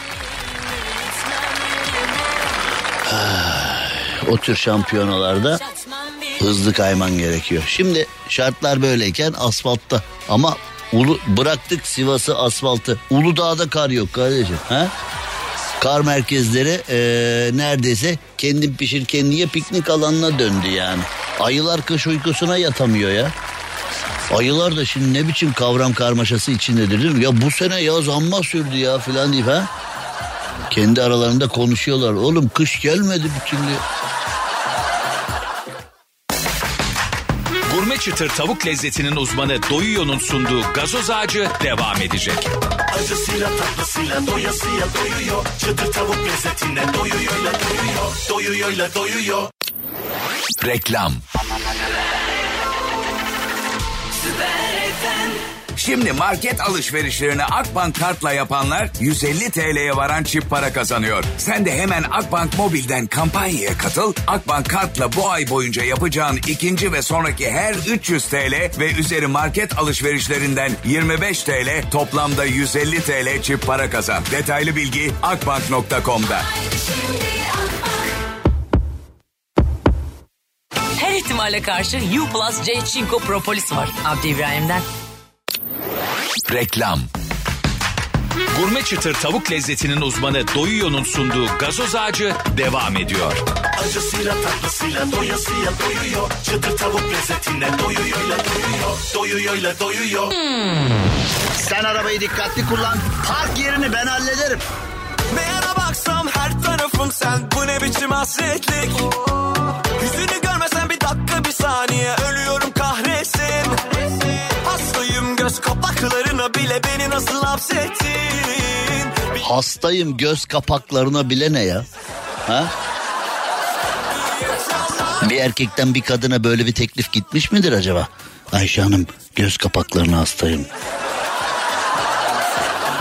S3: O tür şampiyonalarda hızlı kayman gerekiyor. Şimdi şartlar böyleyken asfaltta ama Ulu, bıraktık Sivas'ı asfaltı. Uludağ'da kar yok kardeşim. Ha? Kar merkezleri e, neredeyse kendin pişir kendin ye piknik alanına döndü yani. Ayılar kış uykusuna yatamıyor ya. Ayılar da şimdi ne biçim kavram karmaşası içindedir değil mi? Ya bu sene yaz amma sürdü ya filan deyip ha. Kendi aralarında konuşuyorlar. Oğlum kış gelmedi bir türlü.
S2: Gurme çıtır tavuk lezzetinin uzmanı Doyuyor'un sunduğu gazoz ağacı devam edecek.
S5: Acısıyla tatlısıyla doyasıya doyuyor. Çıtır tavuk lezzetine doyuyorla doyuyor. Doyuyorla doyuyor.
S2: Reklam.
S6: Şimdi market alışverişlerini Akbank kartla yapanlar 150 TL'ye varan çip para kazanıyor. Sen de hemen Akbank mobilden kampanyaya katıl. Akbank kartla bu ay boyunca yapacağın ikinci ve sonraki her 300 TL ve üzeri market alışverişlerinden 25 TL toplamda 150 TL çip para kazan. Detaylı bilgi akbank.com'da.
S7: Her ihtimale karşı U Plus C Çinko Propolis var. Abdi İbrahim'den.
S2: Reklam. Gurme çıtır tavuk lezzetinin uzmanı Doyuyor'un sunduğu gazoz ağacı devam ediyor.
S5: Acısıyla tatlısıyla doyasıya doyuyor. Çıtır tavuk lezzetine doyuyorla doyuyor. Doyuyorla doyuyor.
S3: Sen arabayı dikkatli kullan. Park yerini ben hallederim.
S5: Yana baksam her tarafım sen. Bu ne biçim hasretlik. Yüzünü görmesen bir dakika bir saniye. Ölüyorum göz kapaklarına bile beni nasıl hapsettin.
S3: Hastayım göz kapaklarına bile ne ya? Ha? Bir erkekten bir kadına böyle bir teklif gitmiş midir acaba? Ayşe Hanım göz kapaklarına hastayım.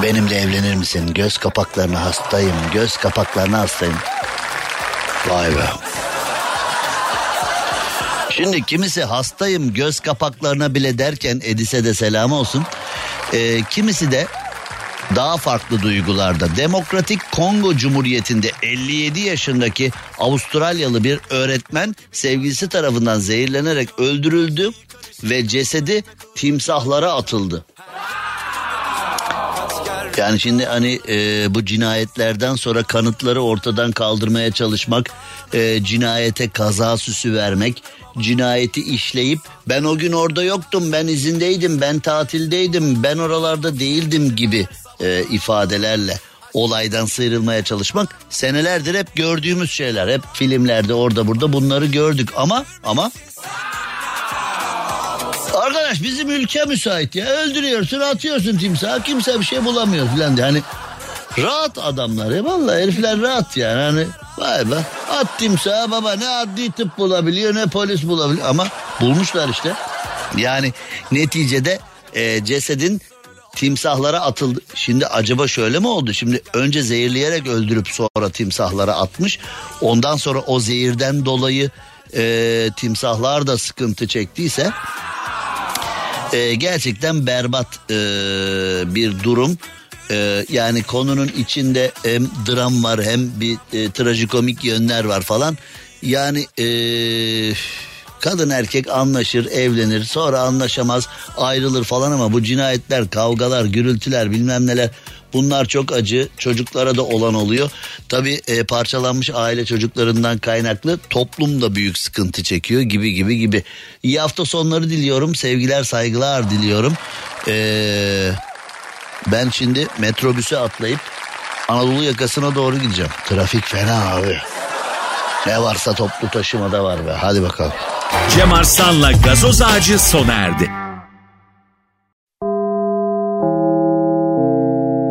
S3: Benimle evlenir misin? Göz kapaklarına hastayım. Göz kapaklarına hastayım. Vay be. Şimdi kimisi hastayım göz kapaklarına bile derken Edis'e de selam olsun. Ee, kimisi de daha farklı duygularda. Demokratik Kongo Cumhuriyeti'nde 57 yaşındaki Avustralyalı bir öğretmen sevgilisi tarafından zehirlenerek öldürüldü ve cesedi timsahlara atıldı. Yani şimdi hani e, bu cinayetlerden sonra kanıtları ortadan kaldırmaya çalışmak, e, cinayete kaza süsü vermek, cinayeti işleyip ben o gün orada yoktum, ben izindeydim, ben tatildeydim, ben oralarda değildim gibi e, ifadelerle olaydan sıyrılmaya çalışmak senelerdir hep gördüğümüz şeyler. Hep filmlerde orada burada bunları gördük ama ama Arkadaş bizim ülke müsait ya. Öldürüyorsun atıyorsun timsahı kimse bir şey bulamıyor filan diye. Hani rahat adamlar ya vallahi herifler rahat yani. Hani vay be at timsahı baba ne adli tıp bulabiliyor ne polis bulabiliyor. Ama bulmuşlar işte. Yani neticede e, cesedin timsahlara atıldı. Şimdi acaba şöyle mi oldu? Şimdi önce zehirleyerek öldürüp sonra timsahlara atmış. Ondan sonra o zehirden dolayı e, timsahlar da sıkıntı çektiyse e, gerçekten berbat e, bir durum. E, yani konunun içinde hem dram var hem bir e, trajikomik yönler var falan. Yani e, kadın erkek anlaşır evlenir sonra anlaşamaz ayrılır falan ama bu cinayetler kavgalar gürültüler bilmem neler bunlar çok acı çocuklara da olan oluyor. Tabi e, parçalanmış aile çocuklarından kaynaklı toplum da büyük sıkıntı çekiyor gibi gibi gibi. İyi hafta sonları diliyorum sevgiler saygılar diliyorum. Ee, ben şimdi metrobüse atlayıp Anadolu yakasına doğru gideceğim. Trafik fena abi. Ne varsa toplu taşımada var be. Hadi bakalım.
S2: Cem Arslan'la gazoz ağacı sona erdi.